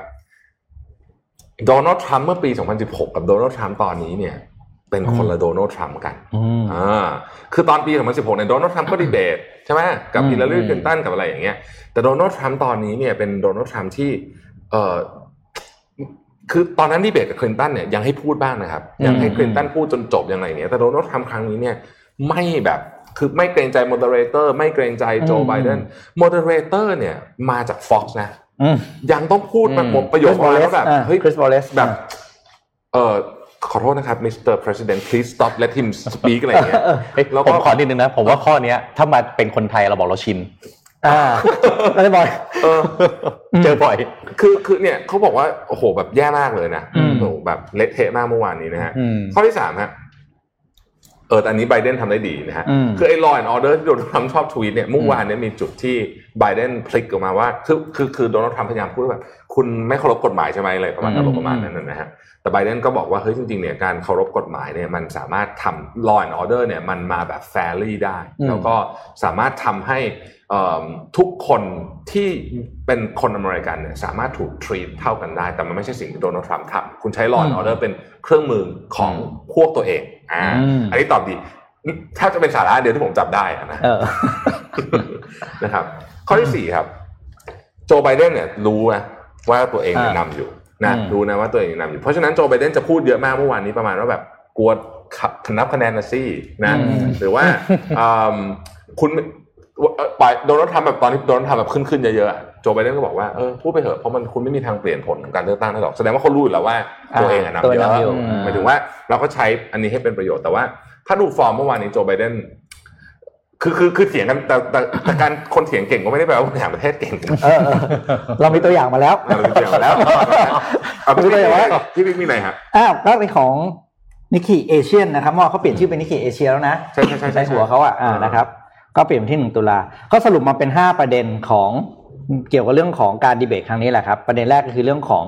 โดนัลด์ทรัมป์เมื่อปี 2016 กับโดนัลด์ทรัมป์ตอนนี้เนี่ยเป็นคนละโดนัลด์ทรัมป์กันอืมอ่าคือตอนปี 2016เนี่ยโดนัลด์ทรัมป์ก็ดีเบต ใช่ไหมกับอืมฮิลลารีอืมคลินตันกับอะไรอย่างเงี้ย แต่โดนัลด์ทรัมป์ตอนนี้เนี่ยเป็นโดนัลด์ทรัมป์ที่เอ่อคือตอนนั้นดีเบตกับคลินตันเนี่ยยังให้พูดบ้างนะครับยังให้คลินตันพูดจนจบอย่างไรอย่างเงี้ยแต่โดนัลด์ทรัมป์ครั้งนี้เนี่ยไม่แบบคือไม่เกรงใจ moderator ไม่เกรงใจโจอืมไบเดน moderator เนี่ยมาจาก Fox นะอืมยังต้องพูดมาหมดประโยคมาแล้วแบบเฮ้ยคริสบอลเลสแบบเออ ขอโทษนะครับ Mr. President please stop let him speak อะไรอย่างเงี้ยเอ้ยแล้วผก็มขอนิดนึงนะ ผมว่าข้อเนี้ยถ้ามาเป็นคนไทยเราบอกเราชินอ่าแล้วบอยเออเจอบ่อย คือคือเนี่ยเขาบอกว่า โอ้โหแบบแย่มากเลยนะอืมโอ้โหแบบเละเทะมากเมื่อวานนี้นะฮะอืมข้อที่สามฮะเออแต่อันนี้ไบเดนทำได้ดีนะฮะอืมคือไอ้ law and order ที่โดนัลด์ทรัมป์ชอบทวีตเนี่ยเมื่อวานเนี่ยมีจุดที่ไบเดนพลิกออกมาว่าคือคือคือโดนัลด์ทรัมป์พยายามพูดว่าแบบคุณไม่เคารพกฎหมายใช่ไหมอะไรประมาณอืมอารมณ์ประมาณนั้นนะฮะแต่ไบเดนก็บอกว่าเฮ้ยจริงๆเนี่ยการเคารพกฎหมายเนี่ยมันสามารถทำ law and order เนี่ยมันมาแบบ fairly ได้ แล้วก็สามารถทำให้เอิ่มทุกคนที่เป็นคนอเมริกันเนี่ยสามารถถูก treat เท่ากันได้ แต่มันไม่ใช่สิ่งที่โดนัลด์ทรัมป์ทำคุณใช้ law and order เป็นเครื่องมือของพวกตัวเอง อ่าอืมอันนี้ตอบดีนี่ถ้าจะเป็นสาระเดียวที่ผมจับได้อะนะเออนะครับ ข้อที่สี่ครับ โจไบเดนเนี่ย รู้นะว่าตัวเองเนี่ยอ่านำอยู่นะอืมรู้นะว่าตัวเองนำอยู่ เพราะฉะนั้นโจไบเดนจะพูดเยอะมากเมื่อวานนี้ประมาณว่าแบบกลัวขับนับคะแนนนะซี่นะอืมหรือว่าอืมคุณเอ่อปล่อยโดนัลด์ทรัมป์แบบตอนที่โดนัลด์ทรัมป์แบบขึ้นขึ้นเยอะๆอะ โจไบเดนก็บอกว่าเออพูดไปเถอะเพราะมันคุณไม่มีทางเปลี่ยนผลของการเลือกตั้งได้หรอกแสดงว่าเขารู้อยู่แล้วว่าตัวเองอะตันำวเยนำอยู่อะอ่าหมายถึงว่าเราก็ใช้อันนี้ให้เป็นประโยชน์แต่ว่า ถ้าดูฟอร์มเมื่อวานนี้โจไบเดนคือคือคือเถียงกันแต่แต่แต่การคนเถียงเก่งก็ไม่ได้แปลว่าบริหารประเทศเก่งเออเออเรามีตัวอย่างมาแล้วเราเถียงมาแล้วเอาพี่ไม่ได้ว่าพี่บิ๊กมีไหนฮะอ้าวก็เป็นของนิก k ีเอเชียนนะครับเมื่อวานเขาเปลี่ยนชื่อเป็นนิก k ีเอเชียแล้วนะใช่ใช่ใช่ใช่ในหัวเขาอะอ่านะครับ ก็เปลี่ยนเป็นที่หนึ่งตุลาก็สรุปมาเป็นห้าประเด็นของ เกี่ยวกับเรื่องของการดีเบตครั้งนี้แหละครับ ประเด็นแรกก็คือเรื่องของ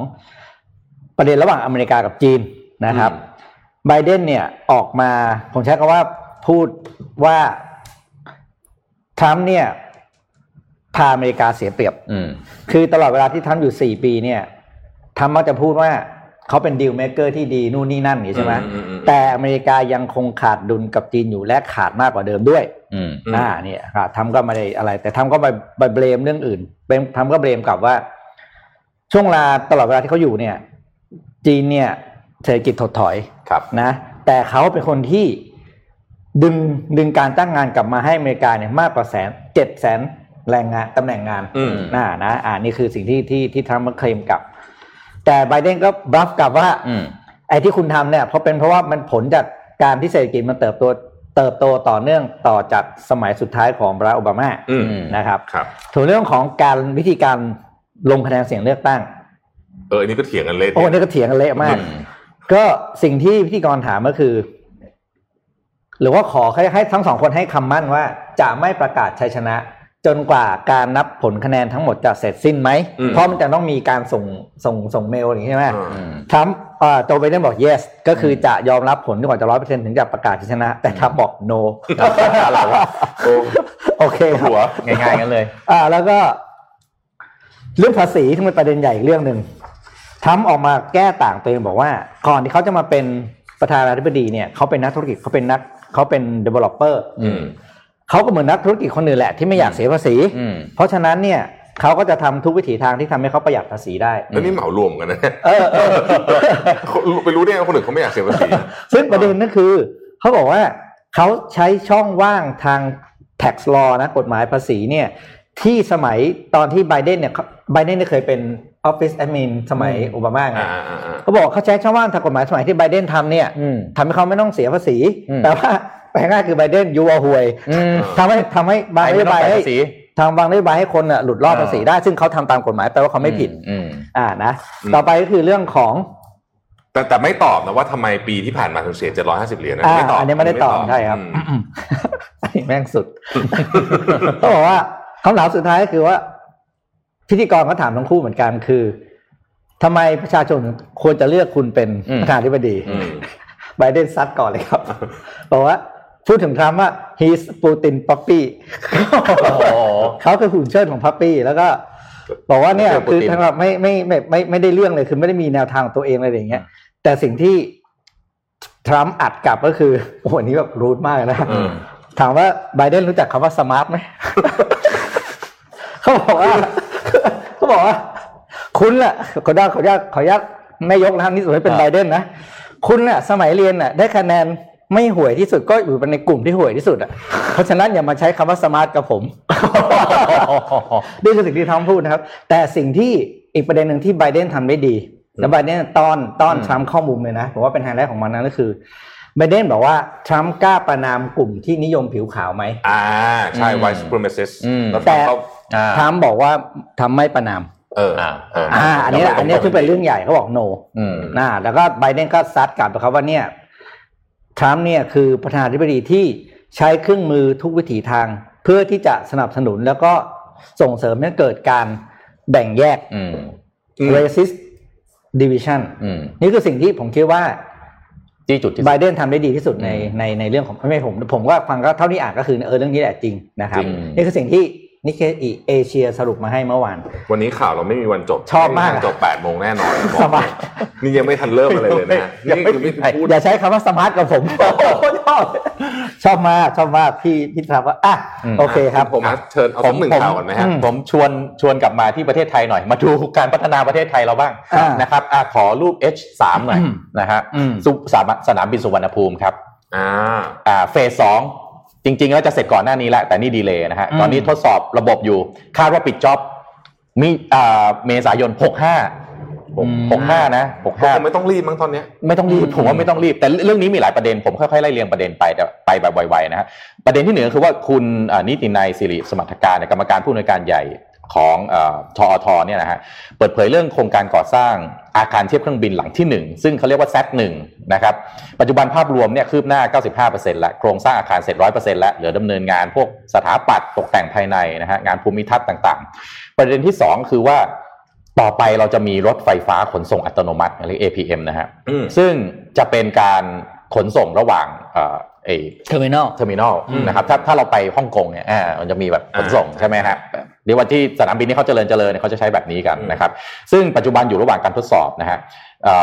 ประเด็นระหว่างอเมริกากับจีนนะครับไบเดนเนี่ยออกมาผมใช้คำว่าพูดว่าทรัมป์เนี่ยพาอเมริกาเสียเปรียบอืมคือตลอดเวลาที่ทำอยู่สี่ปีเนี่ยทรัมป์มักจะพูดว่า เขาเป็น deal maker ที่ดีนู่นนี่นั่นนี่ใช่ไหมอืมอืมอืมแต่อเมริกายังคงขาดดุลกับจีนอยู่และขาดมากกว่าเดิมด้วยอืมอืมอ่าเนี่ยครับทำก็ไม่ได้อะไร แต่ทำก็ไปไปเบลมเรื่องอื่นเป็นทำก็เบลมกลับว่า ช่วงเวลาตลอดเวลาที่เขาอยู่เนี่ย จีนเนี่ยเศรษฐกิจถดถอยครับนะ แต่เขาเป็นคนที่ดึงดึงการตั้งงานกลับมาให้อเมริกาเนี่ยมากกว่าแสนเจ็ดแสนแรงงานตำแหน่งงานอืมน่านะ อ่านี่คือสิ่งที่ที่ที่ทรัมป์มาเคลมกลับ แต่ไบเดนก็บลัฟกลับว่าอืมไอ้ที่คุณทำเนี่ยเพราะเป็นเพราะว่ามันผลจากการที่เศรษฐกิจมันเติบโตเติบโตต่อเนื่องต่อจากสมัยสุดท้ายของบารักโอบามาอืมนะครับครับถึงเรื่องของการวิธีการลงคะแนนเสียงเลือกตั้ง เอออันนี้ก็เถียงกันเละโอ้นี่ก็เถียงกันเละมากอืมก็สิ่งที่พิธีกรถามก็คือ หรือว่าขอให้ให้ทั้งสองคนให้คำมั่นว่าจะไม่ประกาศชัยชนะ จนกว่าการนับผลคะแนนทั้งหมดจะเสร็จสิ้นไหม เพราะมันจะต้องมีการส่งส่งส่งเมลอย่างนี้ใช่ไหมอืมอืมทรัมป์อ่าโจไบเดนบอก yes ก็คือจะยอมรับผลจนกว่าจะร้อยเปอร์เซ็นต์ถึงจะประกาศชัยชนะ แต่ทรัมป์บอก no อะไรวะโอ้โอเคครับหัวง่ายๆกันเลย อ่า แล้วก็ เรื่องภาษีที่เป็นประเด็นใหญ่อีกเรื่องหนึ่งทรัมป์ออกมาแก้ต่างตัวเองบอกว่า ก่อนที่เขาจะมาเป็นประธานาธิบดีเนี่ยเขาเป็นนักธุรกิจเขาเป็นนักเขาเป็น developer อืม เขาก็เหมือนนักธุรกิจคนอื่นแหละที่ไม่อยากเสียภาษีอืมเพราะฉะนั้นเนี่ยเขาก็จะทำทุกวิถีทางที่ทำให้เขาประหยัดภาษีได้แล้วนี่เหมารวมกันนะเนี่ยเออเออไปรู้ได้ไงว่าคนอื่นเขาไม่อยากเสียภาษี ซึ่งประเด็นนั่นคือเขาบอกว่าเขาใช้ช่องว่างทาง tax law นะกฎหมายภาษีเนี่ยที่สมัยตอนที่ไบเดนเนี่ยไบเดนเนี่ยเคยเป็น office admin สมัยโอบามาไงอ่าอ่าอ่าเขาบอกเขาใช้ช่องว่างทางกฎหมายสมัยที่ไบเดนทำเนี่ยอืมทำให้เขาไม่ต้องเสียภาษีอืมแต่ว่า แปลง่ายคือไบเดนยูอาหวยอืมทำให้ทำให้บางใครนไม่โยต้องบายจ่ายให้ภาษีทางบางนโยบายให้คนน่ะหลุดรอดภาษีได้ ซึ่งเขาทำตามกฎหมายแปลว่าเขาไม่ผิดอืมอ่านะ ต่อไปก็คือเรื่องของ แต่แต่ไม่ตอบนะว่าทำไมปีที่ผ่านมาถึงเสียเจ็ดร้อยห้าสิบเหรียญนะอ่าไม่ตอบอันนี้ไม่ได้ตอบใช่ครับอืมอันนี้แม่งสุดเขาบอกว่าคำถามสุดท้ายก็คือว่าพิธีกรก็ถามทั้งคู่เหมือนกันคือทำไมประชาชนควรจะเลือกคุณเป็นอืมประธานาธิบดีอืมไบเดนซัดก่อนเลยครับบอกว่า พูดถึงทรัมป์ว่า he's Putin puppy เขาคือหุ่นเชิดของพัปปี้แล้วก็บอกว่าเนี่ยเชิดปูคือตินทั้งแบบไม่ไม่ไม่ไม่ไม่ได้เรื่องเลยคือไม่ได้มีแนวทางของตัวเองอะไรอย่างเงี้ย แต่สิ่งที่ทรัมป์อัดกลับก็คือโอ้โหอันนี้แบบรูทมากเลยนะอืมถามว่าไบเดนรู้จักคำว่าสมาร์ทไหมเขาบอกว่าเขาบอกว่า คุณแหละขออนุญาตขออนุญาตขออนุญาตไม่ยกนะครับนี่สมมติเป็นครับไบเดนนะ คุณน่ะ สมัยเรียนน่ะ ได้คะแนน ไม่ห่วยที่สุดก็อยู่ในกลุ่มที่ห่วยที่สุดอะเพราะฉะนั้นอย่ามาใช้คำว่า smart กับผมนี่คือสิ่งที่ทรัมป์พูดนะครับ แต่สิ่งที่อีกประเด็นหนึ่งที่ไบเดนทำได้ดี แล้วไบเดนต้อนต้อนอืมทรัมป์เข้ามุมเลยนะผมว่าเป็นไฮไลท์ของมันนั่นก็คือไบเดนบอกว่า ทรัมป์กล้าประณามกลุ่มที่นิยมผิวขาวไหมอ่า ใช่อืม white supremacist อืมแล้วแต่เขาอ่าทรัมป์บอกว่าทำไม่ประนามเอออ่าเอออ่าอันนี้แหละอันนี้คือเป็นเรื่องใหญ่เขาบอก no อืมนะแล้วก็ไบเดนก็ซัดกลับไปครับว่าเนี่ย ทรัมป์เนี่ยคือประธานาธิบดีที่ใช้เครื่องมือทุกวิถีทาง เพื่อที่จะสนับสนุนแล้วก็ส่งเสริมให้เกิดการแบ่งแยกอืมอืม racist division อืมนี่คือสิ่งที่ผมคิดว่าที่จุดที่สุไบดเดนทำได้ดีที่สุดในอืมในในเรื่องของไม่ผมผมก็ฟังก็เท่าที่อ่านก็คือเออเรื่องนี้แหละจริงนะครับจริงนี่คือสิ่งที่ นิเคอีเอเชียสรุปมาให้เมื่อวาน วันนี้ข่าวเราไม่มีวันจบชอบมากไวันจบแปดโมงแน่นอนบอกสบายนี่ยังไม่ทันเริ่มอะไรเลยนะฮะยังนี่ไม่คือไม่มีใครพูดอย่าใช้คำว่าสมาร์ทกับผมชอบชอบมากชอบมากพี่พี่ทรัพย์ว่าอะอืมโอเคครับผมมาเชิญเอาสักหนึ่งข่าวก่อนไหมฮะอืมผมชวนชวนกลับมาที่ประเทศไทยหน่อย มาดูการพัฒนาประเทศไทยเราบ้างอ่านนะครับอะขอรูป H3 หน่อยอืมนะฮะอืมสุสามสนามบินสุวรรณภูมิครับอ่าอ่าเฟสสอง จริงๆแล้วจะเสร็จก่อนหน้านี้แหละแต่นี่ดีเลยนะฮะอืมตอนนี้ทดสอบระบบอยู่ คาดว่าปิดจ็อบมีอ่าเมษายน 65 65 นะก็คง65 ไม่ต้องรีบมั้งตอนเนี้ยไม่ต้องรีบ ผมว่าไม่ต้องรีบ แต่เรื่องนี้มีหลายประเด็น ผมค่อยๆไล่เรียงประเด็นไปแต่ไปแบบไวๆนะฮะ ประเด็นที่หนึ่งก็คือว่าคุณเอ่อนิตินัยสิริสมรรถการกรรมการผู้อำนวยการใหญ่ ของเอ่อทอทเนี่ยนะฮะเปิดเผยเรื่องโครงการก่อสร้างอาคารเทียบเครื่องบินหลังที่หนึ่งซึ่งเขาเรียกว่า Z1 นะครับปัจจุบันภาพรวมเนี่ยคืบหน้า 95%แล้วโครงสร้างอาคารเสร็จ 100%แล้วเหลือดำเนินงานพวกสถาปัตย์ตกแต่งภายในนะฮะงานภูมิทัศน์ต่างๆ ประเด็นที่สองคือว่าต่อไปเราจะมีรถไฟฟ้าขนส่งอัตโนมัติหรือ APM นะฮะอืมซึ่งจะเป็นการขนส่งระหว่าง เอ่อเอ terminal terminal อืมนะครับถ้าถ้าเราไปฮ่องกงเนี่ยอ่ามันจะมีแบบขนส่งอ่าใช่ไหมฮะเดี๋ยววันที่สนามบินที่เขาเจริญเจริญเนี่ยเขาจะใช้แบบนี้กันอืมนะครับ ซึ่งปัจจุบันอยู่ระหว่างการทดสอบนะฮะเอ่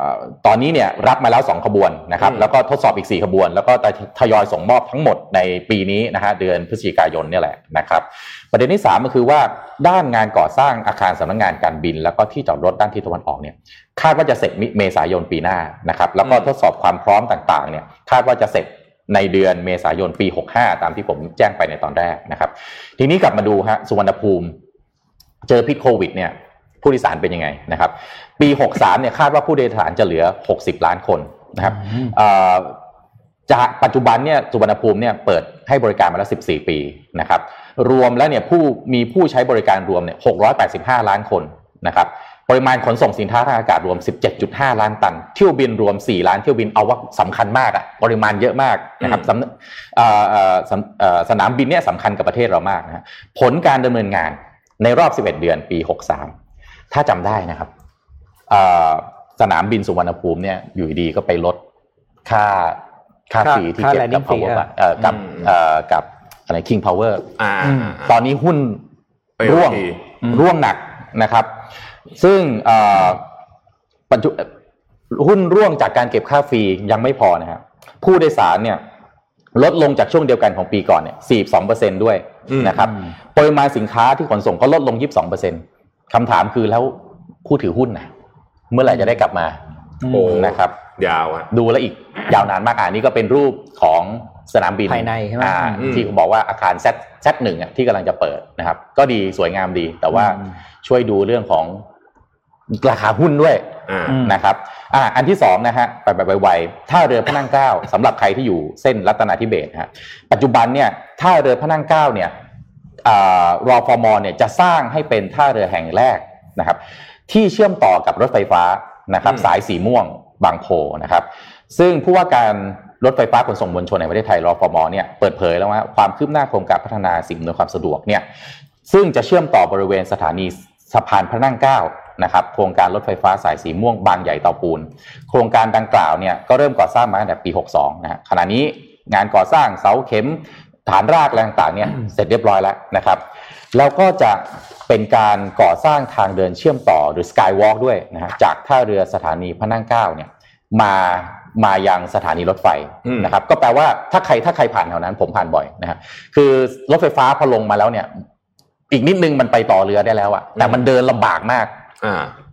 อตอนนี้เนี่ยรับมาแล้ว 2 ขบวนนะครับแล้วก็ทดสอบอีก 4 ขบวน แล้วก็จะทยอยส่งมอบทั้งหมดในปีนี้นะฮะเดือนพฤศจิกายนเนี่ยแหละนะครับ ประเด็นที่ 3 ก็คือว่าด้านงานก่อสร้างอาคารสำนักงานการบิน แล้วก็ที่จอดรถด้านทิศตะวันออกเนี่ยคาดว่าจะเสร็จมิเมษายนปีหน้านะครับแล้วก็ทดสอบความพร้อมต่างๆเนี่ยคาดว่าจะเสร็จ ในเดือนเมษายนปี 65 ตามที่ผมแจ้งไปในตอนแรกนะครับ ทีนี้กลับมาดูฮะสุวรรณภูมิ เจอพิษโควิดเนี่ยผู้โดยสารเป็นยังไงนะครับ ปี 63 เนี่ยคาดว่าผู้โดยสารจะเหลือ 60 ล้านคนนะครับอืมเอ่อจากปัจจุบันเนี่ยสุวรรณภูมิเนี่ยเปิดให้บริการมาแล้ว 14 ปีนะครับ รวมแล้วเนี่ยผู้มีผู้ใช้บริการรวมเนี่ย685 ล้านคนนะครับ ปริมาณขนส่งสินค้าทางอากาศรวม 17.5 ล้านตัน เที่ยวบินรวม 4 ล้านเที่ยวบินเอาว่าสำคัญมากอะปริมาณเยอะมากนะครับสำเอ่อเอ่อสำเอ่อสนามบินเนี่ยสำคัญกับประเทศเรามากนะฮะผลการดำเนินงานในรอบ 11 เดือนปี 63 ถ้าจำได้นะครับเอ่อสนามบินสุวรรณภูมิเนี่ยอยู่ดีๆก็ไปลดค่าค่าค่าฟรีที่ค่าเก็บกับ landing fee power อะเอ่อกับอืมเอ่อกับอะไร king power อ่าอืมตอนนี้หุ้นไปร่วงทีอืมร่วงหนักนะครับ ซึ่งเอ่อปัจจุหุ้นร่วงจากการเก็บค่าฟรียังไม่พอนะครับผู้โดยสารเนี่ยลดลงจากช่วงเดียวกันของปีก่อนเนี่ย42%ด้วยอืมนะครับปริมาณสินค้าที่ขนส่งก็ลดลง 22%คำถามคือแล้วผู้ถือหุ้นนะเมื่อไหร่จะได้กลับมาโอ้นะครับ ยาวอะดูแล้วอีกยาวนานมากอ่านี่ก็เป็นรูปของสนามบินภายในใช่ไหมอ่าอืมที่บอกว่าอาคารแซดแซดหนึ่งอะที่กำลังจะเปิดนะครับ ก็ดีสวยงามดี แต่ว่าอืมช่วยดูเรื่องของ ราคาหุ้นด้วยอ่าอืมนะครับอ่าอันที่สองนะฮะไปไปไวๆท่าเรือพระนั่งเกล้าสำหรับใครที่อยู่เส้นรัตนาธิเบศรนะฮะปัจจุบันเนี่ยท่าเรือพระนั่งเกล้าเนี่ยอ่ารอฟอมเนี่ยจะสร้างให้เป็นท่าเรือแห่งแรกนะครับ ที่เชื่อมต่อกับรถไฟฟ้านะครับอืมสายสีม่วงบางโพนะครับ ซึ่งผู้ว่าการรถไฟฟ้าขนส่งมวลชนในประเทศไทยรอฟมเนี่ยเปิดเผยแล้วว่าความคืบหน้าโครงการพัฒนาสิ่งอำนวยความสะดวกเนี่ยซึ่งจะเชื่อมต่อบริเวณสถานีสะพานพระนั่งเกล้า นะครับโครงการรถไฟฟ้าสายสีม่วงบางใหญ่เตาปูน โครงการดังกล่าวเนี่ยก็เริ่มก่อสร้างมาตั้งแต่ปี 62 นะฮะขณะนี้งานก่อสร้างเสาเข็มฐานรากอะไรต่างๆเนี่ยเสร็จเรียบร้อยแล้วนะครับ แล้วก็จะเป็นการก่อสร้างทางเดินเชื่อมต่อหรือ Skywalk ด้วยนะฮะจากท่าเรือสถานีพระนั่งเกล้าเนี่ยมามายังสถานีรถไฟอืมนะครับ ก็แปลว่าถ้าใครถ้าใครผ่านแถวนั้น ผมผ่านบ่อยนะฮะคือรถไฟฟ้าพอลงมาแล้วเนี่ย อีกนิดนึงมันไปต่อเรือได้แล้วอะแต่มันเดินลำบากมากอ่า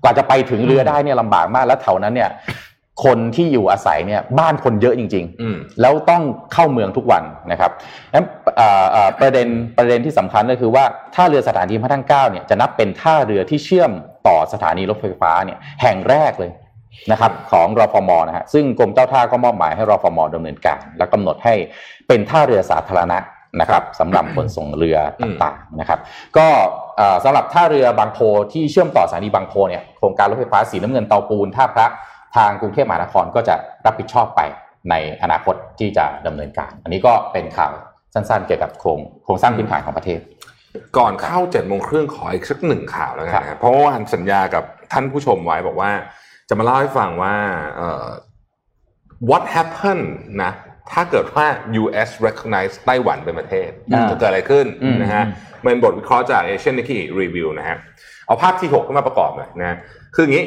กว่าจะไปถึงเรือได้เนี่ยลำบากมากแล้วแถวนั้นเนี่ยคนที่อยู่อาศัยเนี่ยบ้านคนเยอะจริงๆอืมแล้วต้องเข้าเมืองทุกวันนะครับนั้นเอ่อเอ่อประเด็นประเด็นที่สำคัญก็คือว่าท่าเรือสถานีพระนั่งเกล้าเนี่ยจะนับเป็นท่าเรือที่เชื่อมต่อสถานีรถไฟฟ้าเนี่ยแห่งแรกเลยนะครับของรฟมนะฮะซึ่งกรมเจ้าท่าก็มอบหมายให้รฟมดำเนินการ และกำหนดให้เป็นท่าเรือสาธารณะ นะครับสำหรับขนส่งเรือต่างๆนะครับ ก็เอ่อสำหรับท่าเรือบางโพที่เชื่อมต่อสถานีบางโพเนี่ยโครงการรถไฟฟ้าสีน้ำเงินเตาปูนท่าพระทางกรุงเทพมหานครก็จะรับผิดชอบไปในอนาคตที่จะดำเนินการ อันนี้ก็เป็นข่าวสั้นๆ เกี่ยวกับโครงโครงสร้างพื้นฐานของประเทศ ก่อนเข้าเจ็ดโมงครึ่งขออีกสักหนึ่งข่าวแล้วกันนะครับเพราะว่าวันสัญญากับท่านผู้ชมไว้บอกว่า จะมาเล่าให้ฟังว่าเอ่อ what happened นะ ถ้าเกิดว่า US recognize ไต้หวันเป็นประเทศอ่าจะเกิดอะไรขึ้นอืมนะฮะมันบทวิเคราะห์จาก Asian Nikkei Review นะฮะเอาภาพที่หกขึ้นมาประกอบหน่อยนะคืออย่างนี้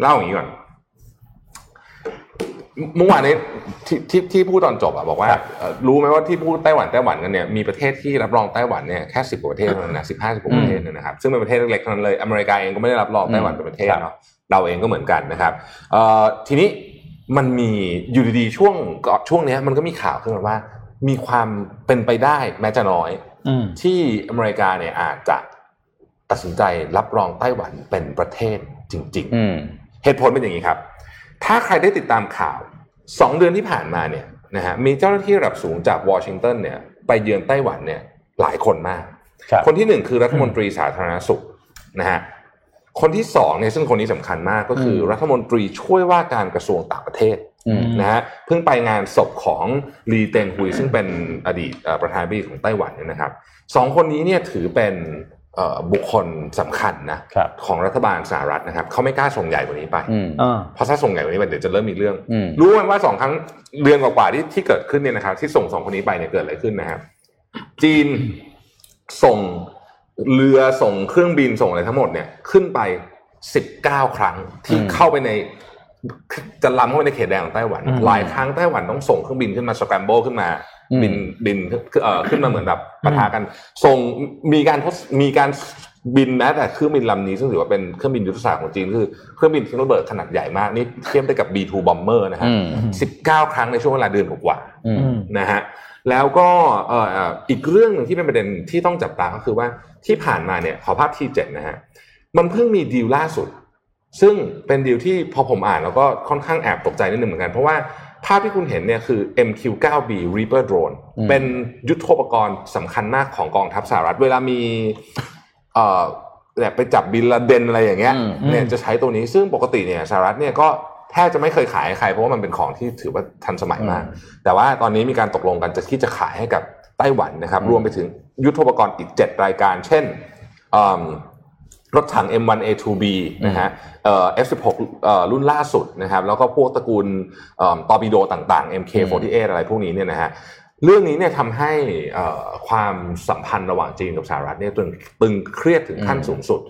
เล่าอย่างนี้ก่อนเมื่อวานนี้ที่ที่ที่พูดตอนจบอะบอกว่าเอ่อรู้ไหมว่าที่พูดไต้หวันไต้หวันกันเนี่ยมีประเทศที่รับรองไต้หวันเนี่ยแค่สิบกว่าประเทศเท่านั้นนะสิบห้าสิบกว่าประเทศเนี่ยนะครับซึ่งเป็นประเทศเล็กๆเท่านั้นเลยอเมริกาเองก็ไม่ได้รับรองไต้หวันเป็นประเทศเนาะเราเองก็เหมือนกันนะครับเอ่อทีนี้ มันมีอยู่ดีๆช่วงก่อนช่วงเนี้ยมันก็มีข่าวขึ้นมาว่า มีความเป็นไปได้แม้จะน้อยอืมที่อเมริกาเนี่ยอาจจะตัดสินใจรับรองไต้หวันเป็นประเทศจริงๆอืมเหตุผลเป็นอย่างนี้ครับ ถ้าใครได้ติดตามข่าวสองเดือนที่ผ่านมาเนี่ยนะฮะมีเจ้าหน้าที่ระดับสูงจากวอชิงตันเนี่ยไปเยือนไต้หวันเนี่ยหลายคนมากครับคนที่หนึ่งคือรัฐมนตรีสาธารณสุขนะฮะ คนที่สองเนี่ยซึ่งคนนี้สำคัญมากก็คืออรัฐมนตรีช่วยว่าการกระทรวงต่างประเทศอืมนะฮะเพิ่งไปงานศพของลีเตนฮุยซึ่งเป็นอดีตเอ่อประธานาธิบดีของไต้หวันเนี่ยนะครับสองคนนี้เนี่ยถือเป็นเอ่อบุคคลสำคัญนะครับของรัฐบาลสหรัฐนะครับเขาไม่กล้าส่งใหญ่กว่านี้ไปอืมอ่าเพราะถ้าส่งใหญ่กว่านี้ไปเดี๋ยวจะเริ่มมีเรื่องอืมรู้ไหมว่าสองครั้งเดือนกว่าๆที่ที่เกิดขึ้นเนี่ยนะครับที่ส่งสองคนนี้ไปเนี่ยเกิดอะไรขึ้นนะครับจีนส่ง เรือส่งเครื่องบินส่งอะไรทั้งหมดเนี่ยขึ้นไปสิบเก้าครั้งที่อืมเข้าไปในจะล้ำเข้าไปในเขตแดนของไต้หวันอืมหลายครั้งไต้หวันต้องส่งเครื่องบินขึ้นมา scramble ขึ้นมาอืมบินบินเอ่อขึ้นมาเหมือนแบบปะทะกัน ส่งมีการทดมีการบินแม้แต่เครื่องบินลำนี้ซึ่งถือว่าเป็นเครื่องบินยุทธศาสตร์ของจีนคือเครื่องบินทิ้งระเบิดขนาดใหญ่มากนี่เทียบได้กับ B2 bomber นะฮะอืมสิบเก้าครั้งในช่วงเวลาเดือนกว่าอืมอืมๆนะฮะแล้วก็เอ่อเอ่ออีกเรื่องหนึ่งที่เป็นประเด็นที่ต้องจับตาก็คือว่า ที่ผ่านมาเนี่ยขอภาพที่เจ็ดนะฮะมันเพิ่งมีดีลล่าสุด ซึ่งเป็นดีลที่พอผมอ่านแล้วก็ค่อนข้างแอบตกใจนิดนึงเหมือนกัน เพราะว่าภาพที่คุณเห็นเนี่ยคือ MQ-9B Reaper drone อืมเป็นยุทโธปกรณ์สำคัญมากของกองทัพสหรัฐ เวลามีเอ่อแบบไปจับบินลาเดนอะไรอย่างเงี้ยอืมเนี่ยจะใช้ตัวนี้ซึ่งปกติเนี่ยสหรัฐเนี่ยก็แทบจะไม่เคยขายให้ใคร เพราะว่ามันเป็นของที่ถือว่าทันสมัยมาก แต่ว่าตอนนี้มีการตกลงกันจะที่จะขายให้กับไต้หวันนะครับอืมรวมไปถึงยุทโธปกรณ์อีก 7 รายการ เช่นอืมรถถัง M1A2B นะฮะเอ่อ F16 เอ่อรุ่นล่าสุดนะครับ แล้วก็พวกตระกูลเอ่อตอร์ปิโดต่างๆ MK48 อะไรพวกนี้เนี่ยนะฮะเรื่องนี้เนี่ยทำให้เอ่อความสัมพันธ์ระหว่างจีนกับสหรัฐเนี่ยตึงตึงเครียดถึงขั้นอืมสูงสุด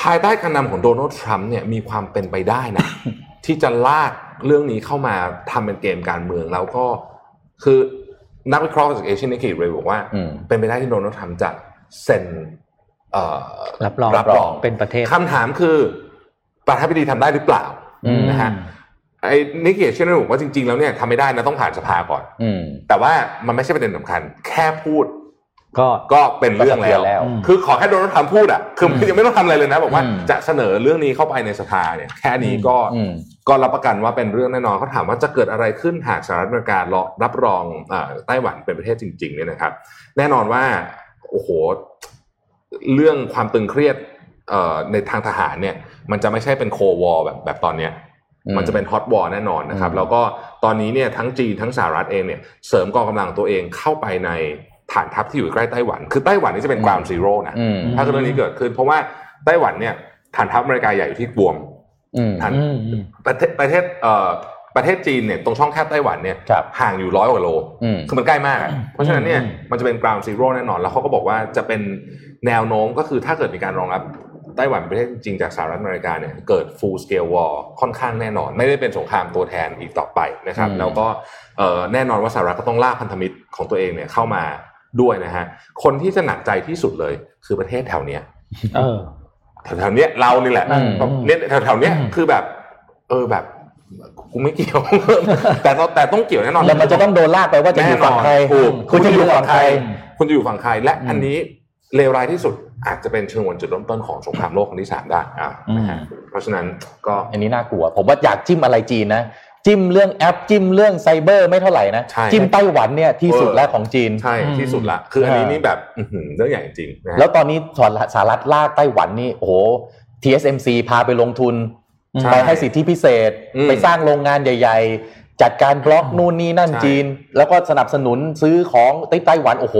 ภายใต้การนำของโดนัลด์ทรัมป์เนี่ยมีความเป็นไปได้นะ ที่จะลากเรื่องนี้เข้ามาทำเป็นเกมการเมืองแล้วก็คือ นักวิเคราะห์จากเอเชียนิกิเลยบอกว่าอืมเป็นไปได้ที่โดนัลด์ทรัมป์จะเซ็นเอ่อรับรองรับรองเป็นประเทศคำถามคือประธานาธิบดีทำได้หรือเปล่าอืมนะฮะไอ้นิกเกเชียนบอกว่าจริงๆแล้วเนี่ยทำไม่ได้นะต้องผ่านสภาก่อนอืมแต่ว่ามันไม่ใช่ประเด็นสำคัญ แค่พูด ก็ก็เป็นเรื่องก็สะเทืแล้อนวแล้วอืมคือขอแค่โดนัลด์ทรัมป์พูดอะคือมันยังไม่ต้องทำอะไรเลยนะบอกว่าอืมจะเสนอเรื่องนี้เข้าไปในสภาเนี่ย แค่นี้ก็อืมก็รับประกันว่าเป็นเรื่องแน่นอนเขาถามว่าจะเกิดอะไรขึ้นหากสหรัฐอเมริการอรับรองอ่าไต้หวันเป็นประเทศจริงๆเนี่ยนะครับ แน่นอนว่าโอ้โหเรื่องความตึงเครียดเอ่อในทางทหารเนี่ย มันจะไม่ใช่เป็นโควอลแบบแบบตอนเนี้ยอืมมันจะเป็นฮอตวอร์แน่นอนนะครับอืมแล้วก็ตอนนี้เนี่ยทั้งจีนทั้งสหรัฐเองเนี่ยเสริมกองกำลังตัวเองเข้าไปใน ฐานทัพที่อยู่ใกล้ไต้หวัน คือไต้หวันนี่จะเป็น ground zero นะอืมถ้าเรื่องนี้เกิดขึ้น เพราะว่าไต้หวันเนี่ยฐานทัพอเมริกาใหญ่อยู่ที่กวมอืมฐานอืมอืมประเทศประเทศเอ่อประเทศจีนเนี่ยตรงช่องแคบไต้หวันเนี่ยครับห่างอยู่ร้อยกว่าโลอืมคือมันใกล้มากอะเพราะฉะนั้นเนี่ยอืมมันจะเป็น ground zero แน่นอน แล้วเขาก็บอกว่าจะเป็นแนวโน้มก็คือถ้าเกิดมีการรองรับไต้หวันเป็นประเทศจริงจากสหรัฐอเมริกาเนี่ยเกิด full scale war ค่อนข้างแน่นอน ไม่ได้เป็นสงครามตัวแทนอีกต่อไปนะครับอืมแล้วก็เอ่อแน่นอนว่าสหรัฐก็ต้องลากพันธมิตรของตัวเองเนี่ยเข้ามา ด้วยนะฮะ คนที่จะหนักใจที่สุดเลย คือประเทศแถวเนี้ยเออแถวๆเนี้ยเรานี่แหละอืมเนี่ยแถวๆเนี้ยอืมคือแบบ เออแบบกูไม่เกี่ยว แต่ต้องแต่ต้องเกี่ยวแน่นอนแล้วมันจะต้องโดนลากไปว่าจะอยู่ฝั่งใครถูกคุณจะอยู่ฝั่งใครคุณจะอยู่ฝั่งใครและอืมอันนี้เลวร้ายที่สุดอาจจะเป็นชนวนจุดเริ่มต้นของสงครามโลกครั้งที่สามได้อ่านะฮะเพราะฉะนั้นก็อันนี้น่ากลัว ผมว่าอยากจิ้มอะไรจีนนะ จิ้มเรื่องแอปจิ้มเรื่องไซเบอร์ไม่เท่าไหร่นะใช่จิ้มไต้หวันเนี่ยที่สุดแล้วของจีนใช่อืมที่สุดละคืออันนี้อ่านี่นี่แบบอื้อหือเรื่องใหญ่จริงๆนะฮะแล้วตอนนี้สหรัฐลากไต้หวันนี่โอ้โห TSMC พาไปลงทุนใช่ไปให้สิทธิพิเศษอืมไปสร้างโรงงานใหญ่ ๆ จัดการบล็อกนู่นนี่นั่นใช่จีน แล้วก็สนับสนุนซื้อของไต้ไต้หวันโอ้โห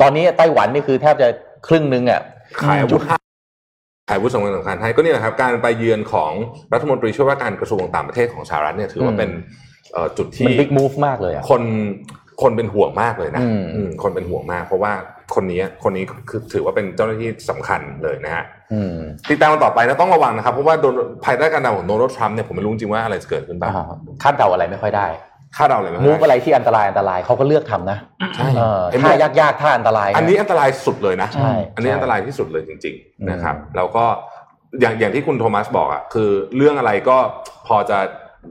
ตอนนี้ไต้หวันนี่คือแทบจะครึ่งหนึงอะขายอาวุธให้ ขายอาวุธสำคัญสำคัญให้ก็เนี่ยแหละครับการไปเยือนของรัฐมนตรีช่วยว่าการกระทรวงต่างประเทศของสหรัฐเนี่ยถือว่าอืมเป็นเอ่อจุดที่มันบิ๊กมูฟมากเลยอะคนคนเป็นห่วงมากเลยนะอืมอืมคนเป็นห่วงมาก เพราะว่าคนนี้คนนี้คือถือว่าเป็นเจ้าหน้าที่สำคัญเลยนะฮะอืมติดตามกันต่อไปนะต้องระวังนะครับ เพราะว่าโดนภายใต้การนำของโดนัลด์ทรัมป์เนี่ยผมไม่รู้จริงว่าอะไรจะเกิดขึ้นบ้างอ่าคาดเดาอะไรไม่ค่อยได้ คาดเดาเลยไหมมูฟอะไรที่อันตรายอันตรายเขาก็เลือกทำนะใช่เออเห็นไหมท่ายากๆท่าอันตรายะอันนี้อันตรายสุดเลยนะใช่อันนี้ใช่อันตรายที่สุดเลยจริงอืมๆนะครับ แล้วก็อย่างอย่างที่คุณโทมัสบอกอะคือเรื่องอะไรก็พอจะ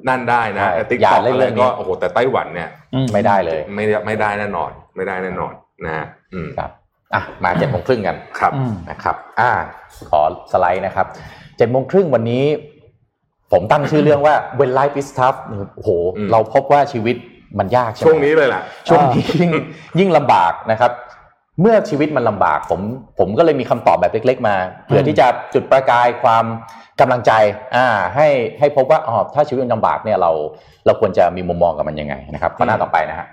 นั่นได้นะใช่ติ๊กอย่าต็อกเล่นอะไรเรื่องนี้ก็โอ้โหแต่ไต้หวันเนี่ยไม่ได้เลย ไม่ได้ไม่ได้แน่นอน ไม่ได้แน่นอนนะฮะอืมครับอะมาเจ็ดโมงครึ่งกันครับอืมนะครับ อ่าขอสไลด์นะครับเจ็ดโมงครึ่งวันนี้ ผมตั้งชื่อเรื่องว่า when life is tough โอ้โหอืมเราพบว่าชีวิตมันยากใช่ไหมช่วงนี้เลยล่ะช่วงนี้ยิ่งยิ่งลำบากนะครับ เมื่อชีวิตมันลำบากผม ผมก็เลยมีคำตอบแบบเล็ก ๆ มาเพื่อที่จะจุดประกายความกำลังใจอ่าให้ให้พบว่าอ๋อถ้าชีวิตมันลำบากเนี่ยเรา เราควรจะมีมุมมองกับมันยังไงนะครับข้อหน้าต่อไปนะฮะ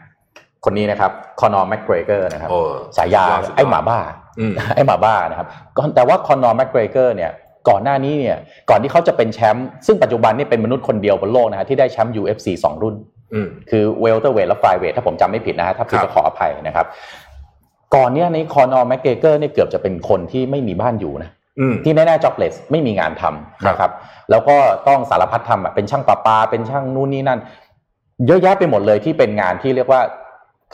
คนนี้นะครับคอนอร์แมกเกรเกอร์นะครับโอ้ฉายาสุดยอดสุดยอดไอ้หมาบ้าอืมไอ้หมาบ้านะครับก่อนแต่ว่าคอนอร์แมกเกรเกอร์เนี่ย ก่อนหน้านี้เนี่ยก่อนที่เขาจะเป็นแชมป์ซึ่งปัจจุบันนี่เป็นมนุษย์คนเดียวบนโลกนะฮะที่ได้แชมป์ UFC สองรุ่นอืมคือ welterweight และ flyweight ถ้าผมจำไม่ผิดนะฮะถ้าผิดครับก็ขออภัยนะครับก่อนเนี้ยในคอนอร์แมกเกรเกอร์เนี่ยเกือบจะเป็นคนที่ไม่มีบ้านอยู่นะอืมที่แน่ๆ jobless ไม่มีงานทำนะครับ แล้วก็ต้องสารพัดทำอะเป็นช่างประปา เป็นช่างนู่นนี่นั่น เยอะแยะไปหมดเลยที่เป็นงานที่เรียกว่า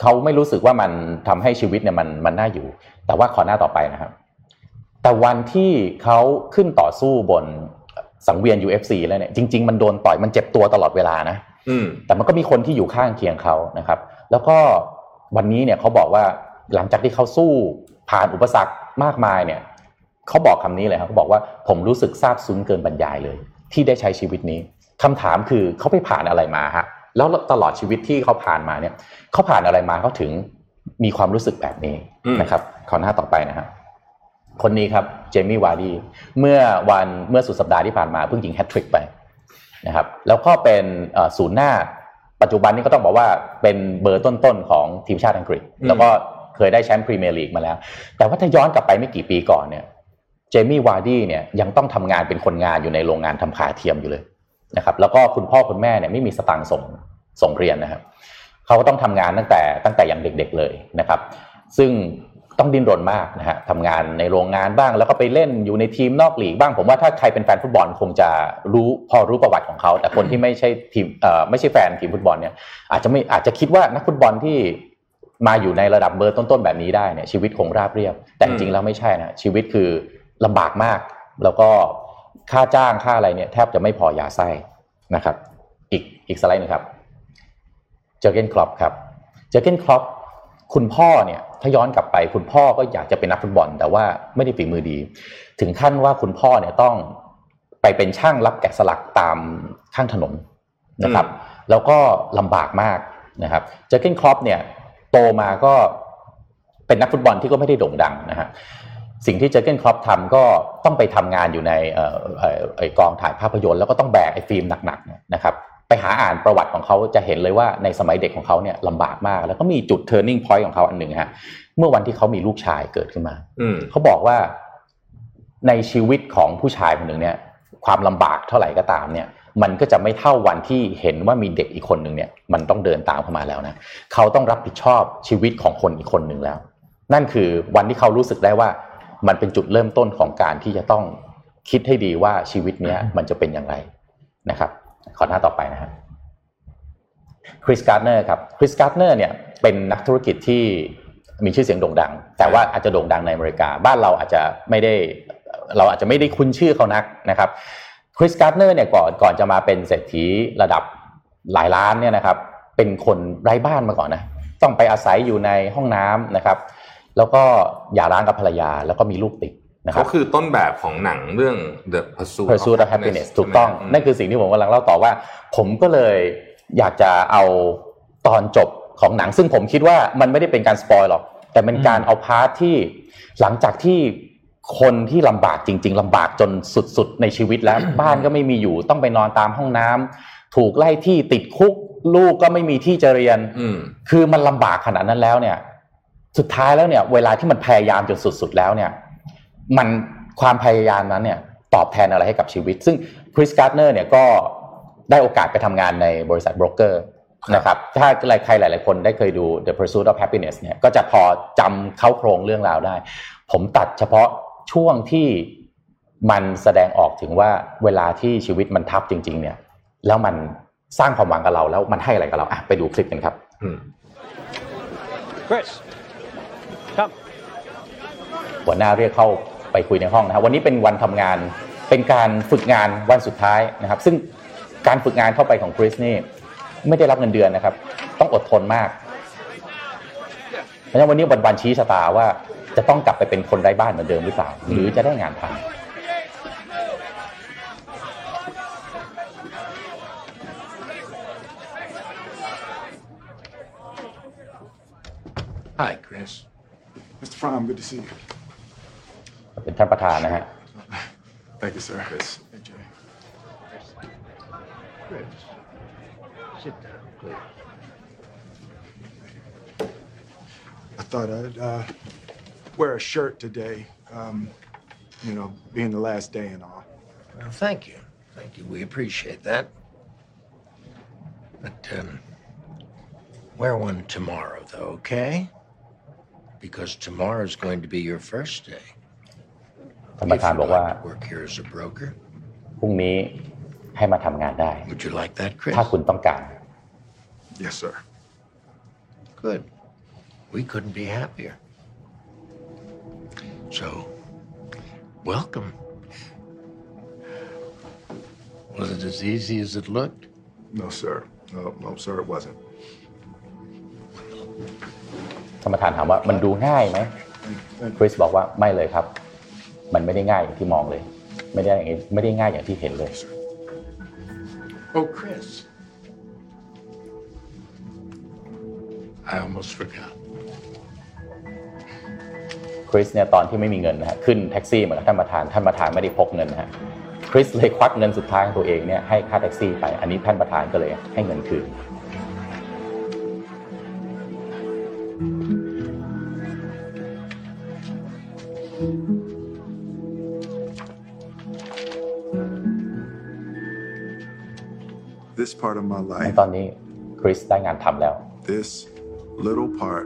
เขาไม่รู้สึกว่ามันทำให้ชีวิตเนี่ยมันมันน่าอยู่ แต่ว่าขอหน้าต่อไปนะครับ แต่วันที่เขาขึ้นต่อสู้บนสังเวียน UFC แล้วเนี่ยจริง ๆ มันโดนต่อยมันเจ็บตัวตลอดเวลานะอืมแต่มันก็มีคนที่อยู่ข้างเคียงเขานะครับ แล้วก็วันนี้เนี่ยเขาบอกว่าหลังจากที่เขาสู้ผ่านอุปสรรคมากมายเนี่ยเขาบอกคำนี้เลยครับเขาบอกว่าผมรู้สึกซาบซึ้งเกินบรรยายเลย ที่ได้ใช้ชีวิตนี้คำถามคือเขาไปผ่านอะไรมาฮะแล้วตลอดชีวิตที่เขาผ่านมาเนี่ยเขาผ่านอะไรมาเขาถึงมีความรู้สึกแบบนี้อืมนะครับขอหน้าต่อไปนะครับ คนนี้ครับเจมี่วาร์ดี้เมื่อวันเมื่อสุดสัปดาห์ที่ผ่านมาเพิ่งยิงแฮตทริกไปนะครับแล้วก็เป็นเอ่อศูนย์หน้าปัจจุบันนี้ก็ต้องบอกว่าเป็นเบอร์ต้นๆของทีมชาติอังกฤษอืมแล้วก็เคยได้แชมป์พรีเมียร์ลีกมาแล้ว แต่ว่าถ้าย้อนกลับไปไม่กี่ปีก่อนเนี่ยเจมี่วาร์ดี้เนี่ยยังต้องทำงานเป็นคนงานอยู่ในโรงงานทำขาเทียมอยู่เลยนะครับแล้วก็คุณพ่อคุณแม่เนี่ยไม่มีสตังค์ส่งส่งเรียนนะครับเขาก็ต้องทำงานตั้งแต่ตั้งแต่ยังเด็กๆเลยนะครับ ซึ่ง ต้องดิ้นรนมากนะฮะทำงานในโรงงานบ้าง แล้วก็ไปเล่นอยู่ในทีมนอกลีกบ้าง ผมว่าถ้าใครเป็นแฟนฟุตบอลคงจะรู้พอรู้ประวัติของเขา แต่คนที่ไม่ใช่ทีมเอ่อไม่ใช่แฟนทีมฟุตบอลเนี่ยอาจจะไม่อาจจะคิดว่านักฟุตบอลที่มาอยู่ในระดับเบอร์ต้นๆแบบนี้ได้เนี่ยชีวิตคงราบเรียบ แต่จริงๆแล้วไม่ใช่นะชีวิตคือลำบากมาก แล้วก็ค่าจ้างค่าอะไรเนี่ยแทบจะไม่พอยาไส้นะครับ อีกอีกสไลด์หนึงครับเจอเกนคลอปครับเจอเกนคลอป คุณพ่อเนี่ยถ้าย้อนกลับไป คุณพ่อก็อยากจะเป็นนักฟุตบอล แต่ว่าไม่ได้ฝีมือดี ถึงขั้นว่าคุณพ่อเนี่ยต้องไปเป็นช่างรับแกะสลักตามข้างถนนนะครับ แล้วก็ลำบากมากนะครับเจอร์เกนคลอปเนี่ยโตมาก็เป็นนักฟุตบอลที่ก็ไม่ได้โด่งดังนะฮะสิ่งที่เจอร์เกนคลอปทำก็ต้องไปทำงานอยู่ในเอ่อเอ่อไอกองถ่ายภาพยนตร์แล้วก็ต้องแบกไอ้ฟิล์มหนักๆเนี่ยนะครับ ไปหาอ่านประวัติของเขาจะเห็นเลยว่าในสมัยเด็กของเขาเนี่ยลำบากมาก แล้วก็มีจุด turning point ของเขาอันหนึ่งฮะเมื่อวันที่เขามีลูกชายเกิดขึ้นมาอืเขาบอกว่าในชีวิตของผู้ชายคนหนึ่งเนี่ย ความลำบากเท่าไหร่ก็ตามเนี่ย มันก็จะไม่เท่าวันที่เห็นว่ามีเด็กอีกคนหนึ่งเนี่ย มันต้องเดินตามเข้ามาแล้วนะเขาต้องรับผิดชอบชีวิตของคนอีกคนหนึ่งแล้ว นั่นคือวันที่เขารู้สึกได้ว่า มันเป็นจุดเริ่มต้นของการที่จะต้องคิดให้ดีว่าชีวิตเนี้ยมันจะเป็นอย่างไรนะครับ ขอหน้าต่อไปนะครับคริสการ์เนอร์ครับคริสการ์เนอร์เนี่ยเป็นนักธุรกิจที่มีชื่อเสียงโด่งดัง แต่ว่าอาจจะโด่งดังในอเมริกา บ้านเราอาจจะไม่ได้เราอาจจะไม่ได้คุ้นชื่อเขานักนะครับคริสการ์เนอร์เนี่ยก่อนก่อนจะมาเป็นเศรษฐีระดับหลายล้านเนี่ยนะครับ เป็นคนไร้บ้านมาก่อนนะต้องไปอาศัยอยู่ในห้องน้ำนะครับ แล้วก็หย่าร้างกับภรรยาแล้วก็มีลูกติด เขาคือต้นแบบของหนังเรื่อง The Pursuit Pursuit of Happiness ถูกต้องใช่ไหมนั่นคือสิ่งที่ผมกำลังเล่าต่อว่า ผมก็เลยอยากจะเอาตอนจบของหนัง ซึ่งผมคิดว่ามันไม่ได้เป็นการ spoil หรอก แต่เป็นการเอา part ที่หลังจากที่คนที่ลำบากจริง ๆลำบากจนสุดๆในชีวิตแล้ว บ้านก็ไม่มีอยู่ต้องไปนอนตามห้องน้ำถูกไล่ที่ติดคุกลูกก็ไม่มีที่จะเรียนอืมคือมันลำบากขนาดนั้นแล้วเนี่ย สุดท้ายแล้วเนี่ย เวลาที่มันพยายามจนสุดๆแล้วเนี่ย มันความพยายามนั้นเนี่ยตอบแทนอะไรให้กับชีวิต ซึ่งคริสการ์เนอร์เนี่ยก็ได้โอกาสไปทำงานในบริษัทโบรกเกอร์ครับนะครับถ้าใครหลาย ๆ คนได้เคยดู The Pursuit of Happiness เนี่ยก็จะพอจำเข้าโครงเรื่องราวได้ ผมตัดเฉพาะช่วงที่มันแสดงออกถึงว่าเวลาที่ชีวิตมันทับจริง ๆ เนี่ย แล้วมันสร้างความหวังกับเราแล้วมันให้อะไรกับเราอะไปดูคลิปกันครับอืม Chris, come. หัวหน้าเรียกเข้า ไปคุยในห้องนะครับวันนี้เป็นวันทำงานเป็นการฝึกงานวันสุดท้ายนะครับ ซึ่งการฝึกงานเข้าไปของคริสนี่ไม่ได้รับเงินเดือนนะครับ ต้องอดทนมากเพราะฉะนั้นวันนี้วันวันชี้ชะตาว่าจะต้องกลับไปเป็นคนไร้บ้านเหมือนเดิมหรือเปล่า หรือจะได้งานทำ Come Hi, Chris. Mr. Fromm, good to see you. เป็นท่านประธานนะฮะ Thank you, sir. Chris. Hey, Jay. Chris, sit down, please. I thought I'd uh, wear a shirt today. Um, you know, being the last day and all. Well, thank you. Thank you. We appreciate that. But um, wear one tomorrow, though, okay? Because tomorrow's going to be your first day. ท่านประธานบอกว่า to work here as a broker, พรุ่งนี้ให้มาทำงานได้ would you like that, Chris? ถ้าคุณต้องการ Yes, sir. Good. We couldn't be happier. So, welcome. Was it as easy as it looked? No, sir. No, no, sir, it wasn't. ท่านประธานถามว่ามันดูง่ายไหม Thank คริสบอกว่าไม่เลยครับ มันไม่ได้ง่ายอย่างที่มองเลย ไม่ได้อย่างนี้ไม่ได้ง่ายอย่างที่เห็นเลย Oh, Chris. I almost forgot. คริสเนี่ยตอนที่ไม่มีเงินนะฮะขึ้นแท็กซี่เหมือนกับท่านประธานท่านประธานไม่ได้พกเงินนะฮะคริสเลยควักเงินสุดท้ายของตัวเองเนี่ยให้ค่าแท็กซี่ไป อันนี้ท่านประธานก็เลยให้เงินคืน part of my ใน life, ตอนนี้คริสได้งานทำแล้ว this little part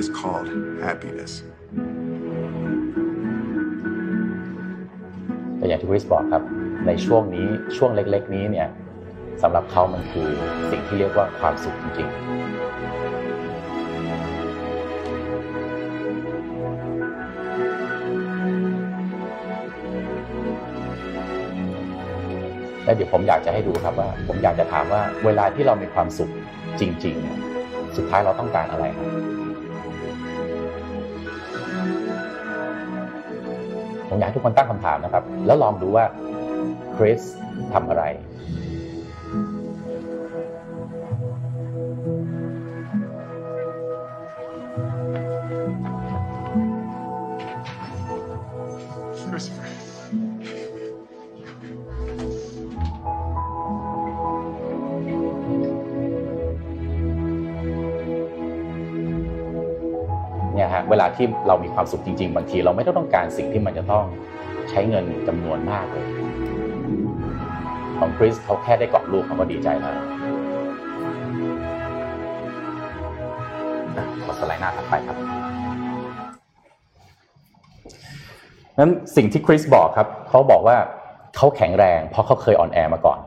is called happiness. แต่อย่างที่คริสบอกครับ ในช่วงนี้ช่วงเล็ก ๆ นี้เนี่ยสำหรับเขามันคือสิ่งที่เรียกว่าความสุขจริงๆ และเดี๋ยวผมอยากจะให้ดูครับว่า ผมอยากจะถามว่าเวลาที่เรามีความสุขจริงๆ สุดท้ายเราต้องการอะไรครับผมอยากให้ทุกคนตั้งคำถามนะครับ แล้วลองดูว่าคริสทำอะไร ที่เรามีความสุขจริง ๆ บางทีเราไม่ต้องการสิ่งที่มันจะต้องใช้เงินจำนวนมากเลย ของคริสเขาแค่ได้กอดลูกเขาก็ดีใจแล้วขอสไลด์หน้าถัดไปครับนั้นสิ่งที่คริสบอกครับเขาบอกว่าเขาแข็งแรง เพราะเขาเคยออนแอร์มาก่อน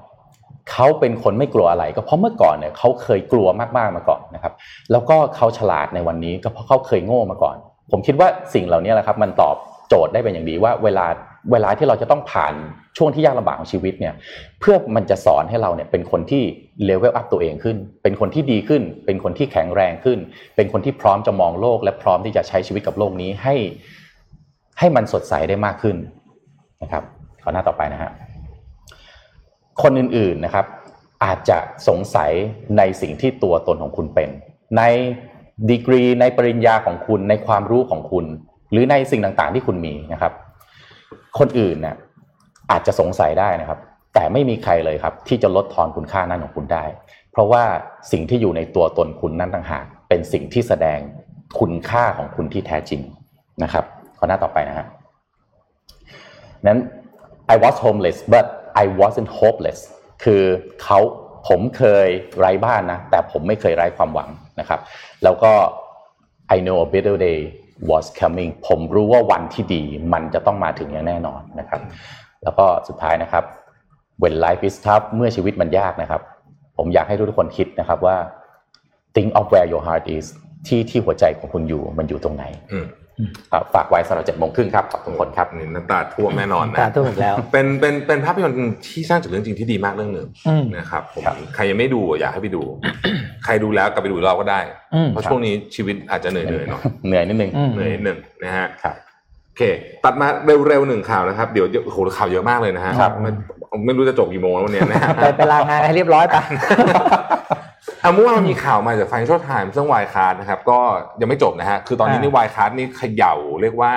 เขาเป็นคนไม่กลัวอะไร ก็เพราะเมื่อก่อนเนี่ยเขาเคยกลัวมากๆมาก่อนนะครับ แล้วก็เขาฉลาดในวันนี้ก็เพราะเขาเคยโง่มาก่อน ผมคิดว่าสิ่งเหล่านี้แหละครับ มันตอบโจทย์ได้เป็นอย่างดีว่าเวลาเวลาที่เราจะต้องผ่านช่วงที่ยากลำบากของชีวิตเนี่ย เพื่อมันจะสอนให้เราเนี่ยเป็นคนที่เลเวลอัพตัวเองขึ้น เป็นคนที่ดีขึ้น เป็นคนที่แข็งแรงขึ้น เป็นคนที่พร้อมจะมองโลก และพร้อมที่จะใช้ชีวิตกับโลกนี้ให้ให้มันสดใสได้มากขึ้นนะครับขอหน้าต่อไปนะฮะคนอื่นๆนะครับ อาจจะสงสัยในสิ่งที่ตัวตนของคุณเป็น ใน ดีกรีในปริญญาของคุณในความรู้ของคุณ หรือในสิ่งต่างๆ ที่คุณมีนะครับ คนอื่นเนี่ยอาจจะสงสัยได้นะครับ แต่ไม่มีใครเลยครับ ที่จะลดทอนคุณค่านั้นของคุณได้ เพราะว่าสิ่งที่อยู่ในตัวตนคุณนั้นต่างหากเป็นสิ่งที่แสดงคุณค่าของคุณที่แท้จริงนะครับข้อหน้าต่อไปนะฮะนั้น I was homeless but I wasn't hopeless คือเขาผมเคยไร้บ้านนะ แต่ผมไม่เคยไร้ความหวัง นะครับ แล้วก็ I know a better day was coming ผมรู้ว่าวันที่ดีมันจะต้องมาถึงอย่างแน่นอนนะครับ แล้วก็สุดท้ายนะครับ when life is tough เมื่อชีวิตมันยากนะครับ ผมอยากให้ทุกคนคิดนะครับว่า think of where your heart is ที่ที่หัวใจของคุณอยู่มันอยู่ตรงไหน ฝากไว้สำหรับเจ็ดโมงครึ่งครับขอบคุณคนครับนี่น้ำตาท่วมแน่นอนนะตาท่วมอีกแล้วเป็นเป็นเป็นภาพยนตร์ที่สร้างจากเรื่องจริงที่ดีมากเรื่องหนึ่งอืมนะครับผมครับใครยังไม่ดูอยากให้ไปดู ใครดูแล้วกลับไปดูอีกรอบก็ได้อืมเพราะช่วงนี้ชีวิตอาจจะเหนื่อยๆหน่อยเหนื่อยนิดนึงอืมเหนื่อยนิดหนึ่งนะฮะครับโอเค ตัดมาเร็วๆหนึ่งข่าวนะครับเดี๋ยวโอ้โหข่าวเยอะมากเลยนะฮะครับไม่ไม่รู้จะจบกี่โมงแล้ววันเนี้ยนะฮะไปไปลางานให้เรียบร้อยไป อะเมื่อวานมันมีข่าวมาจาก Financial Times เรื่องวายคาร์ดนะครับก็ยังไม่จบนะฮะคือตอนนี้อ่านี่ Wirecard นี่เขย่าเรียกว่า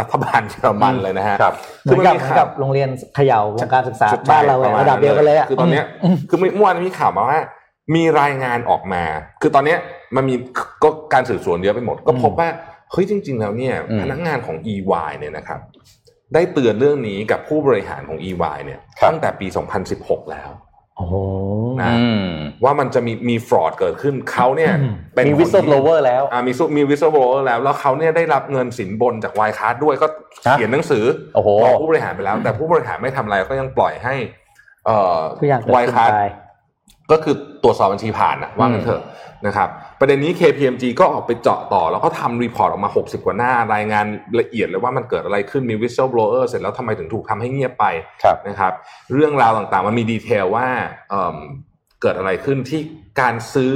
รัฐบาลเยอรมันเลยนะฮะครับเหมือนกับเหมือนกับโรงเรียนเขย่าวงการศึกษาใช่บ้านเราอะประมาณระดับเดียวกันเลยอะคือตอนเนี้ยคือเมื่อวานมีข่าวมาว่า มีรายงานออกมา คือตอนเนี้ยมันมีก็การสืบสวนเยอะไปหมด ก็พบว่าเฮ้ยจริง ๆ แล้วเนี่ยอืมพนักงานของ EY เนี่ยนะครับได้เตือนเรื่องนี้กับผู้บริหารของ EY เนี่ยครับตั้งแต่ปี 2016 แล้วโอ้โห นะอืมว่ามันจะมีมี fraud เกิดขึ้นเขาเนี่ยอืมเป็นมีคน whistleblower แล้วอ่ามีมี whistleblower แล้ว แล้วเขาเนี่ยได้รับเงินสินบนจาก Wirecard ด้วยก็ฮะเขียนหนังสือโอ้โหบอกผู้บริหารไปแล้ว แต่ผู้บริหารไม่ทำอะไรก็ยังปล่อยให้ เอ่อทุกอย่างเกิดขึ้น Wirecard ไป ก็คือตรวจสอบบัญชีผ่านนะว่างันเถอะนะครับประเด็นนี้ KPMG ก็ออกไปเจาะต่อ แล้วก็ทำ report ออกมา 60 กว่าหน้ารายงานละเอียดเลยว่ามันเกิดอะไรขึ้นมี whistleblower เสร็จแล้วทำไมถึงถูกทำให้เงียบไปครับนะครับเรื่องราวต่างๆ มันมี detail ว่าเอิ่มเกิดอะไรขึ้นที่การซื้อ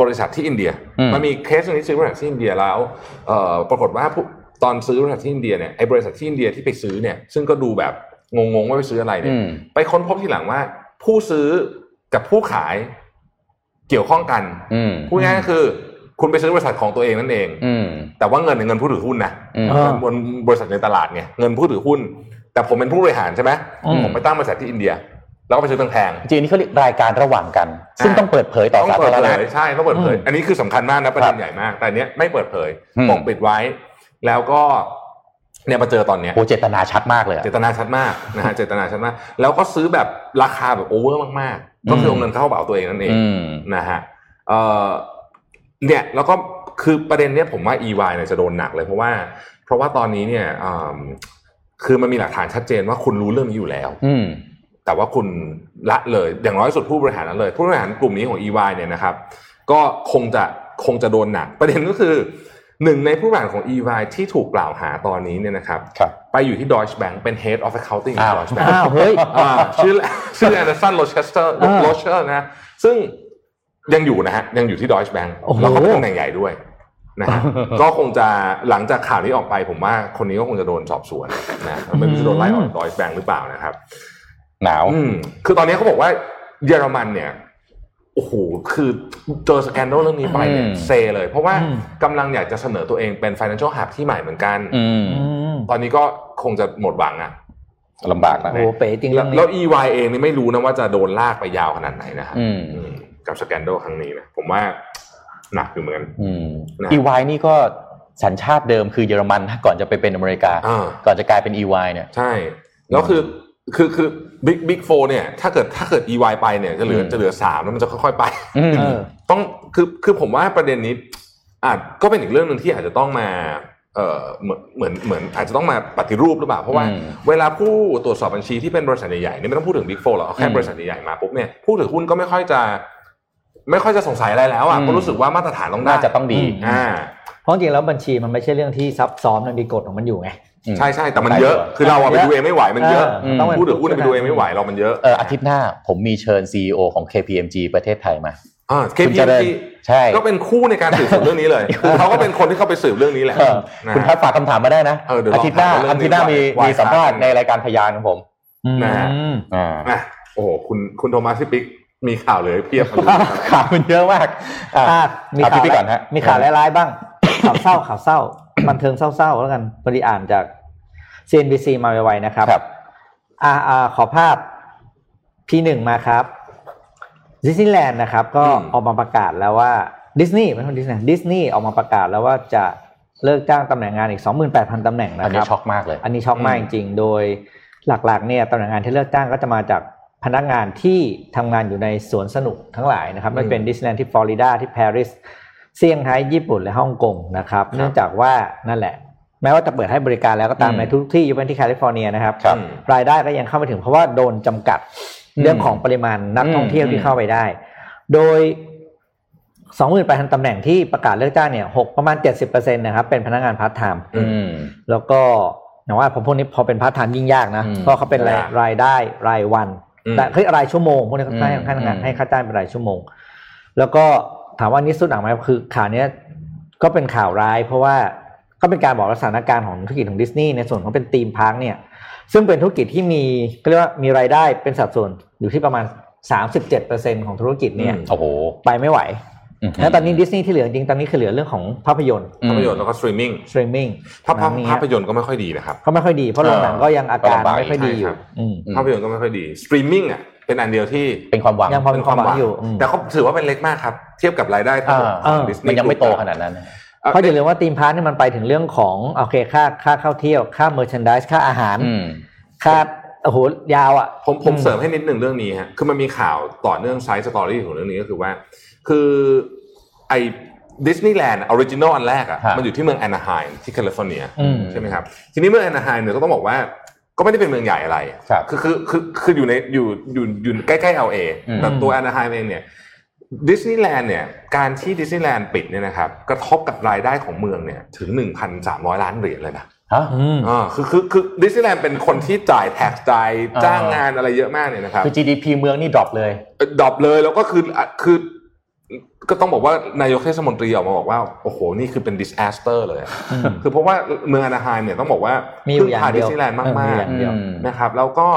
บริษัทที่อินเดียอืมมันมีเคสหนึ่งที่ซื้อบริษัทที่อินเดียแล้วเอ่อปรากฏว่าผู้ตอนซื้อบริษัทที่อินเดียเนี่ยไอ้บริษัทที่อินเดียที่ไปซื้อเนี่ยซึ่งก็ดูแบบงงๆว่าไปซื้ออะไรเนี่ยอืมไปค้นพบทีหลังว่าผู้ซื้อ กับผู้ขายเกี่ยวข้องกันอืมพูดง่ายๆก็คือ คุณไปซื้อบริษัทของตัวเองนั่นเองอืมแต่ว่าเงินเนี่ยเงินผู้ถือหุ้นนะอืมเออบนบริษัทในตลาดไงเงินผู้ถือหุ้น แต่ผมเป็นผู้บริหารใช่ไหมอืมผมไปตั้งบริษัทที่อินเดียแล้วก็ไปซื้อแพงจริงๆนี่เขาเรียกรายการระหว่างกัน ซึ่งอ่าต้องเปิดเผยๆต่อสาธารณะต้องเปิดเผยใช่ต้องเปิดเผยอืมอันนี้คือสำคัญมากนะประเด็นครันบใหญ่มาก แต่อันเนี้ยไม่เปิดเผยอืมปกปิดไว้ แล้วก็เนี่ยมาเจอตอนเนี้ยโอ้เจตนาชัดมากเลยอะเจตนาชัดมากนะฮะเจตนาชัดมาก แล้วก็ซื้อแบบราคาแบบ over มากๆ ก็คือเอาเงินเข้ากระเป๋าตัวเองนั่นเองอืมนะฮะเอ่อเนี่ยแล้วก็คือประเด็นเนี้ยผมว่า EY เนี่ยจะโดนหนักเลยเพราะว่า เพราะว่าตอนนี้เนี่ยอืมคือมันมีหลักฐานชัดเจนว่าคุณรู้เรื่องนี้อยู่แล้ว อืมแต่ว่าคุณละเลย อย่างน้อยสุดผู้บริหารนั้นเลย ผู้บริหารกลุ่มนี้ของ EY เนี่ยนะครับ ก็คงจะคงจะโดนหนัก ประเด็นก็คือ หนึ่งในผู้บริหารของ EY ที่ถูกกล่าวหาตอนนี้เนี่ยนะครับครับไปอยู่ที่ Deutsche Bank เป็น Head of Accounting ของอ้าว Deutsche Bank อ้าวเฮ้ยอ่าชื่อชื่อแอนเดอร์สันโรเชสเตอร์อ่าโรเชอร์นะฮะซึ่งยังอยู่นะฮะยังอยู่ที่ Deutsche Bank โอ้โหแล้วก็เป็นตำแหน่งใหญ่ด้วยนะฮะก็คงจะหลังจากข่าวนี้ออกไปผมว่าคนนี้ก็คงจะโดนสอบสวนนะไม่รู้จะโดนไล่ออกจาก Deutsche Bank หรือเปล่านะครับ หนาวอืมคือตอนนี้เขาบอกว่าเยอรมันเนี่ย โอ้โหคือเจอสแกนโดลเรื่องนี้ไปเนี่ยอืมเซเลย เพราะว่าอืมกำลังอยากจะเสนอตัวเองเป็น financial hub ที่ใหม่เหมือนกันอืมอืมตอนนี้ก็คงจะหมดหวังอะลำบากนะโอ้โหเป๋จริงแล้เรื่วองนี้แล้ว EY เองนี่ไม่รู้นะว่าจะโดนลากไปยาวขนาดไหนนะฮะอืมอืมกับ scandal ครั้งนี้นะผมว่าหนักอยู่เหมือนกันอืมนะ EY นี่ก็สัญชาติเดิมคือเยอรมันนะก่อนจะไปเป็นอเมริกาอ่าก่อนจะกลายเป็น EY เนี่ย ใช่ แล้วคือ คือคือ Big Big Four เนี่ยถ้าเกิดถ้าเกิด EY ไปเนี่ยจะเหลืออืมจะเหลือสามแล้วมันจะค่อยๆไปอืมเออต้องคือคือผมว่าประเด็นนี้อาจก็เป็นอีกเรื่องหนึ่งที่อาจจะต้องมาเอ่อเหมือนเหมือนเหมือนอาจจะต้องมาปฏิรูปหรือเปล่า เพราะว่าอืมเวลาผู้ตรวจสอบบัญชีที่เป็นบริษัทใหญ่ๆเนี่ยไม่ต้องพูดถึงบิ๊กโฟหรอกเอาแค่อืมบริษัทใหญ่ๆมาปุ๊บเนี่ยผู้ถือหุ้นก็ไม่ค่อยจะ ไม่ค่อยจะสงสัยอะไรแล้วอะอืมเพราะรู้สึกว่ามาตรฐานต้องได้น่าจะต้องดีอ่า เพราะจริงๆแล้วบัญชีมันไม่ใช่เรื่องที่ซับซ้อนมันมีกฎของมันอยู่ไงอืมใช่ใช่แต่มันเยอะคือเราอะไปดูเองไม่ไหวมันเยอะเออต้องเป็นผู้ถือหุ้นไปดูเองไม่ไหวเรามันเยอะเอออาทิตย์หน้าผมมีเชิญ CEO ของ KPMG ประเทศไทยมาอ่าคุณเจริญ KPMG ใช่ก็เป็นคู่ในการสืบสวนเรื่องนี้เลยคือเขาก็เป็นคนที่เข้าไปสืบเรื่องนี้แหละเออนะคุณพัดฝากคำถามมาได้นะเออเดี๋ยวลองอาทิตย์หน้าถามเรื่องอาทิตย์หน้ามีนี้ก่อนมีสัมภาษณ์ว่าในรายการพยานของผมนะฮะอืมอ่าอะโอ้โหคุณคุณโทมัสพี่ปิ๊กมีข่าวเลยเพียบข่าวมันเยอะมากอะอะมีเอาข่าวพี่ปิ๊กก่อนฮะมีข่าวร้ายๆบ้าง ข่าวเศร้าข่าวเศร้า บันเทิงเศร้าๆแล้วกันพอดีอ่านจาก CNBC มาไวๆนะครับครับอ่าอ่าขอภาพ P1 มาครับดิสนีย์แลนด์นะครับ ก็อืมออกมาประกาศแล้วว่าดิสนีย์ไม่ใช่ดิสนีย์ดิสนีย์ออกมาประกาศแล้วว่าจะเลิกจ้างตำแหน่งงานอีก 28,000ตำแหน่งนะอันนี้ครับช็อกมากเลย อันนี้ช็อกมากจริงๆ โดยหลักๆเนี่ยตำแหน่งงานที่เลิกจ้างก็จะมาจากพนักงานที่ทำงานอยู่ในสวนสนุกทั้งหลายนะครับ ไม่เป็นดิสนีย์แลนด์ที่ฟลอริดาที่ปารีส เซี่ยงไฮ้ญี่ปุ่นและฮ่องกงนะครับ เนื่องจากว่านั่นแหละ แม้ว่าจะเปิดให้บริการแล้วก็ตามอืมในทุกที่ยกเว้นที่แคลิฟอร์เนียนะครับครับ รายได้ก็ยังเข้าไม่ถึงเพราะว่าโดนจำกัดเรื่องของปริมาณนักท่องเที่ยวที่เข้าไปได้ โดย28,000ตำแหน่งที่ประกาศเลิกจ้างเนี่ยหกประมาณ70%นะครับ เป็นพนักงานพาร์ทไทม์อืมแล้วก็อย่างว่าผมพวกนี้พอเป็นพาร์ทไทม์ยิ่งยากนะอืมเพราะเขาเป็นรายยากรายได้รายวันอืมแต่เฮ้ยรายชั่วโมงพวกนี้เขาให้อืมให้งานอืมให้ค่าจ้างเป็นรายชั่วโมง แล้วก็ ถามว่านี่สุดหนักไหมคือข่าวเนี้ยก็เป็นข่าวร้าย เพราะว่าก็เป็นการบอกสถานการณ์ของธุรกิจของดิสนีย์ในส่วนของเป็น theme park เนี่ยซึ่งเป็นธุรกิจที่มีก็เรียกว่ามีรายได้เป็นสัดส่วนอยู่ที่ประมาณ 37%ของธุรกิจเนี่ยอืมโอ้โหไปไม่ไหวอืมแล้วตอนนี้ดิสนีย์ที่เหลือจริงๆตอนนี้คือเหลือเรื่องของภาพยนตร์ภาพยนตร์แล้วก็ streaming streaming ภาพภาพภาพยนตร์ก็ไม่ค่อยดีนะครับก็ไม่ค่อยดีเพราะโรงหนังก็ยังอาการก็ลำบากไม่ค่อยดีอใช่ครับอืมภาพยนตร์ก็ไม่ค่อยดีสตรีมมิ่งอะ เป็นอันเดียวที่เป็นความหวังยังพอมีความหวังอยู่อืมแต่เขาถือว่าเป็นเล็กมากครับ เทียบกับรายได้ทั้งหมดอ่าของ Disney มันยังไม่โต Group ขนาดนั้นเพราะอย่าลืมว่า theme park นี่มันไปถึงเรื่องของโอเคค่าค่าเข้าเที่ยวค่าเมอร์ช n นดิสค่าอาหารอืมค่าโอ้โหยาวอะผมผมเสริมให้นิดหนึ่งเรื่องนี้ฮะคือมันมีข่าวต่อเนื่อง side story ของเรื่องนี้ก็คือว่า คือไอ้ดิสนีย์แลนด์ original อันแรกอะครับมันอยู่ที่เมืองแอนนาไฮม์ที่แคลิฟอร์เนียอืมใช่ไหมครับ ทีนี้เมืองแอนนาไฮม์เนี่ยก็ต้องบอกว่า ก็ไม่ได้เป็นเมืองใหญ่อะไรครับคือคือคือคืออยู่ในอยู่อยู่อยู่ใกล้ๆ LA อืมแต่ตัวแอนนาไฮม์เองเนี่ยดิสนีย์แลนด์เนี่ยการที่ดิสนีย์แลนด์ปิดเนี่ยนะครับกระทบกับรายได้ของเมืองเนี่ยถึง 1,300 ล้านเหรียญเลยนะฮะอืมอ่าคือคือคือดิสนีย์แลนด์เป็นคนที่จ่าย tax จ่ายอ่าจ้างงานอะไรเยอะมากเนี่ยนะครับคือ GDP เมืองนี่ดรอปเลยดรอปเลยแล้วก็คืออะคือ ก็ต้องบอกว่านายกเทศมนตรีออกมาบอกว่าโอ้โหนี่คือเป็น disaster เลยอะคือเพราะว่าเมืองอนาไฮม์เนี่ยต้องบอกว่ามีมีอยู่อย่างเดีดิยวสนีย์แลนด์เออมีมากอย่างเดียวอืมๆนะครับแล้วก็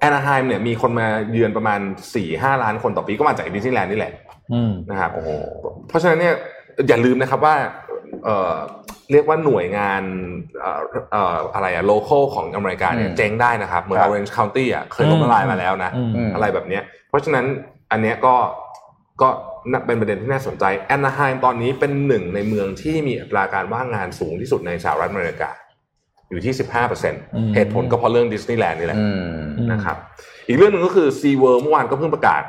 แอนาไฮม์เนี่ยมีคนมาเยือนประมาณสี่ห้าล้านคนต่อปีก็มาจากดิสนีย์แลนด์นี่แหละอืมนะครับโอ้โหเพราะฉะนั้นเนี่ยอย่าลืมนะครับว่าเอ่อเรียกว่าหน่วยงานเอ่อเอ่ออะไรอะ local ของอเมริกาเนี่ยอืมเจ๊งได้นะครับเหมือนครับ Orange County อะเคยล้มละลายมาแล้วนะอืมอืมอะไรแบบเนี้ยเพราะฉะนั้นอันเนี้ยก็ ก็น่าเป็นประเด็นที่น่าสนใจแอนนาไฮม์ตอนนี้เป็นหนึ่งในเมืองที่มีอัตราการว่างงานสูงที่สุดในสหรัฐอเมริกา อยู่ที่ 15%เหตุผลก็เพราะเรื่องดิสนีย์แลนด์นี่แหละอืมอืมนะครับอีกเรื่องหนึ่งก็คือ Sea World เมื่อวานก็เพิ่งประกาศ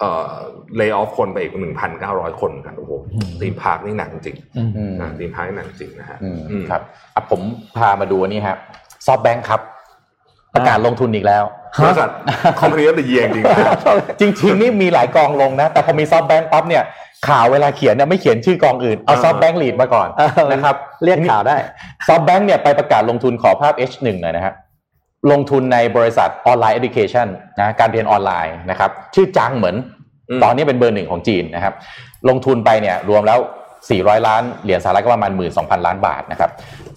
เอ่อ lay off คนไปอีก1,900คนครับโอ้โห theme park นี่หนักจริงอืมอืมนะ theme parkนี่หนักจริงนะฮะอืมอืมครับอะผมพามาดูอันนี้ครับซอฟแบงค์ครับ ประกาศลงทุนอีกแล้วบริษัท company of the year จริงๆนะจริงๆนี่มีหลายกองลงนะ แต่พอมีซอฟแบงค์ปั๊บเนี่ยข่าวเวลาเขียนเนี่ยไม่เขียนชื่อกองอื่น เอาเออซอฟแบงค์ lead มาก่อนเออนะครับเรียกข่าวได้ซอฟแบงค์เนี่ยไปประกาศลงทุนขอภาพ H1 หน่อยนะฮะลงทุนในบริษัทออนไลน์ education นะการเรียนออนไลน์นะครับชื่อจั้วเย่ปังอืมตอนนี้เป็นเบอร์หนึ่งของจีนนะครับ ลงทุนไปเนี่ยรวมแล้ว 400 ล้านเหรียญสหรัฐก็ประมาณ 12,000 ล้านบาทนะครับ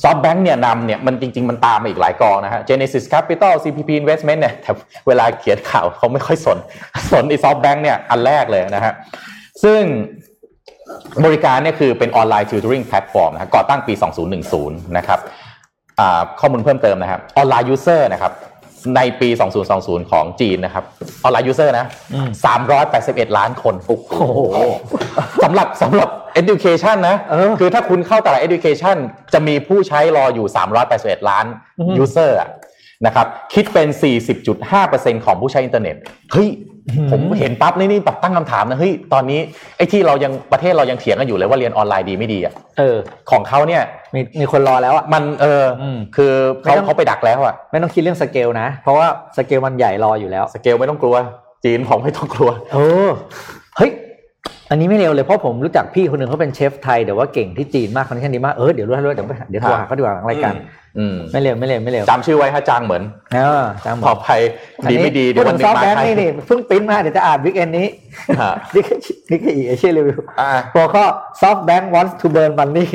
ซอฟแบงค์เนี่ยนำเนี่ยมันจริง ๆ มันตามมาอีกหลายกองนะฮะ Genesis Capital CPP Investment เนี่ยแต่เวลาเขียนข่าวเขาไม่ค่อยสน สนไอ้ซอฟแบงค์เนี่ยอันแรกเลยนะฮะซึ่งบริการเนี่ยคือเป็นออนไลน์ tutoring platform นะฮะก่อตั้งปี 2010 นะครับข้อมูลเพิ่มเติมนะครับออนไลน์ user นะครับ ในปี 2020 ของจีนนะครับออนไลน์ user นะอืม381 ล้านคน โอ้โหสำหรับสำหรับ education นะเออคือถ้าคุณเข้าตลาด education จะมีผู้ใช้รออยู่ 381 ล้านอือฮึ user อะนะครับ คิดเป็น 40.5%ของผู้ใช้อินเทอร์เน็ต เฮ้ย ผมเห็นปั๊บนี่นี่แบบตั้งคำถามนะเฮ้ยตอนนี้ไอ้ที่เรายังประเทศเรายังเถียงกันอยู่เลยว่าเรียนออนไลน์ดีไม่ดีอะเออ ของเขาเนี่ยมีมีคนรอแล้วอะมันเอออืมคือเขาไม่ต้องเขาไปดักแล้วอะไม่ต้องคิดเรื่องสเกลนะ เพราะว่าสเกลมันใหญ่รออยู่แล้ว สเกลไม่ต้องกลัว จีนผมไม่ต้องกลัว เออเฮ้ย อันนี้ไม่เร็วเลยเพราะผมรู้จักพี่คนหนึ่งเขาเป็นเชฟไทยแต่ว่าเก่งที่จีนมาก content ดีมากเออเดี๋ยวรู้ให้รู้เดี๋ยวไปหาเดี๋ยวโทรหาเขาดีกว่าหลังรายการอืมไม่เร็วไม่เร็วไม่เร็วจำชื่อไว้ฮะจางเหมือนเออจำหมต่อดไปดีไม่ดีเดี๋ยวพูวันถึหงนึซองฟมาแบงค์ไทยนี่นี่เพิ่งปริ้นมาเดี๋ยวจะอ่านวิกเอนนี้ฮะนี่คือนี่คืออีเอเชียรีวิวอ่าหัวข้อ SoftBank wants to burn money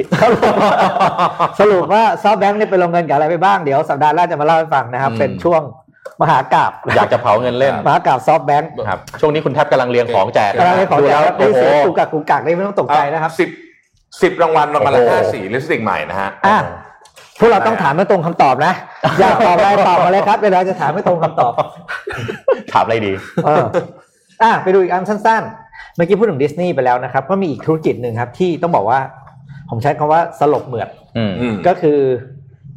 สรุปว่า SoftBank นี่ไปลงเงินกับอะไรไปบ้างเดี๋ยวสัปดาห์หน้าจะมาเล่าให้ฟังนะครับอืมเป็นช่วง มหากราบอยากจะเผาเงินเล่นมหากราบ SoftBank ครับช่วงนี้คุณแทบกำลังเรียงของแจกกำลังเลยขอดูแจกแล้วครับได้โอ้โหเสียงกูกักกูกักได้ไม่ต้องตกใจนะครับสิบสิบรางวัลรางวัลละโอ้โหห้าสี่ลิปสติกใหม่นะฮะอะพวกเราต้องถามไม่ตรงคำตอบนะ อยากตอบอะไรตอบมาเลยครับเวลาจะถามไม่ตรงคำตอบ ถามอะไรดีเอออะไปดูอีกอันสั้นๆ เมื่อกี้พูดถึงดิสนีย์ไปแล้วนะครับก็มีอีกธุรกิจหนึ่งครับ ที่ต้องบอกว่า ผมใช้คำว่าสลบเหมือดอืมอืมก็คือ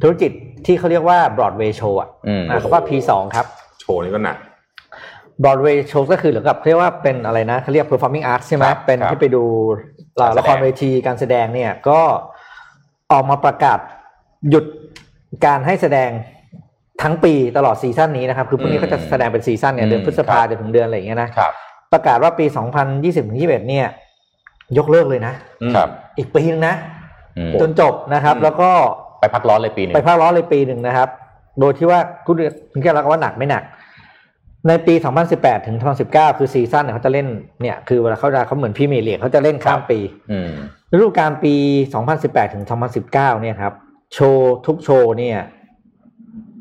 ธุรกิจ ที่เขาเรียกว่า Broadway Show อะอืมอะเขาว่า P2 ครับ โชว์นี่ก็หนัก Broadway Show ก็คือเหมือนกับเรียกว่าเป็นอะไรนะเขาเรียก performing arts ใช่ไหมครับเป็นครับที่ไปดูละละครเวทีการแสดงเนี่ยก็ออกมาประกาศหยุดการให้แสดงทั้งปีตลอดซีซั่นนี้นะครับ คือพวกนี้เขาจะแสดงเป็นซีซั่นเนี่ยเดือนพฤษภาจนถึงเดือนอะไรอย่างเงี้ยนะครับประกาศว่าปี 2020-21เนี่ย ยกเลิกเลยนะครับอีกปีนึงนะอืมจนจบนะครับอืมแล้วก็ ไปพักร้อนเลยปีหนึงไปภาคร้อนเลยปีหนึ่งนะครับ โดยที่ว่าทุกเดือนคุณแค่เราก็ว่าหนักไม่หนัก ในปี 2018 ถึง 2019 คือซีซั่นเนี่ยเขาจะเล่นเนี่ยคือเวลาเขาจะเขาเหมือนพรีเมียร์ลีกเขาจะเล่นข้ามปีอืมฤดูกาลปี 2018 ถึง 2019 เนี่ยครับ โชว์ทุกโชว์เนี่ย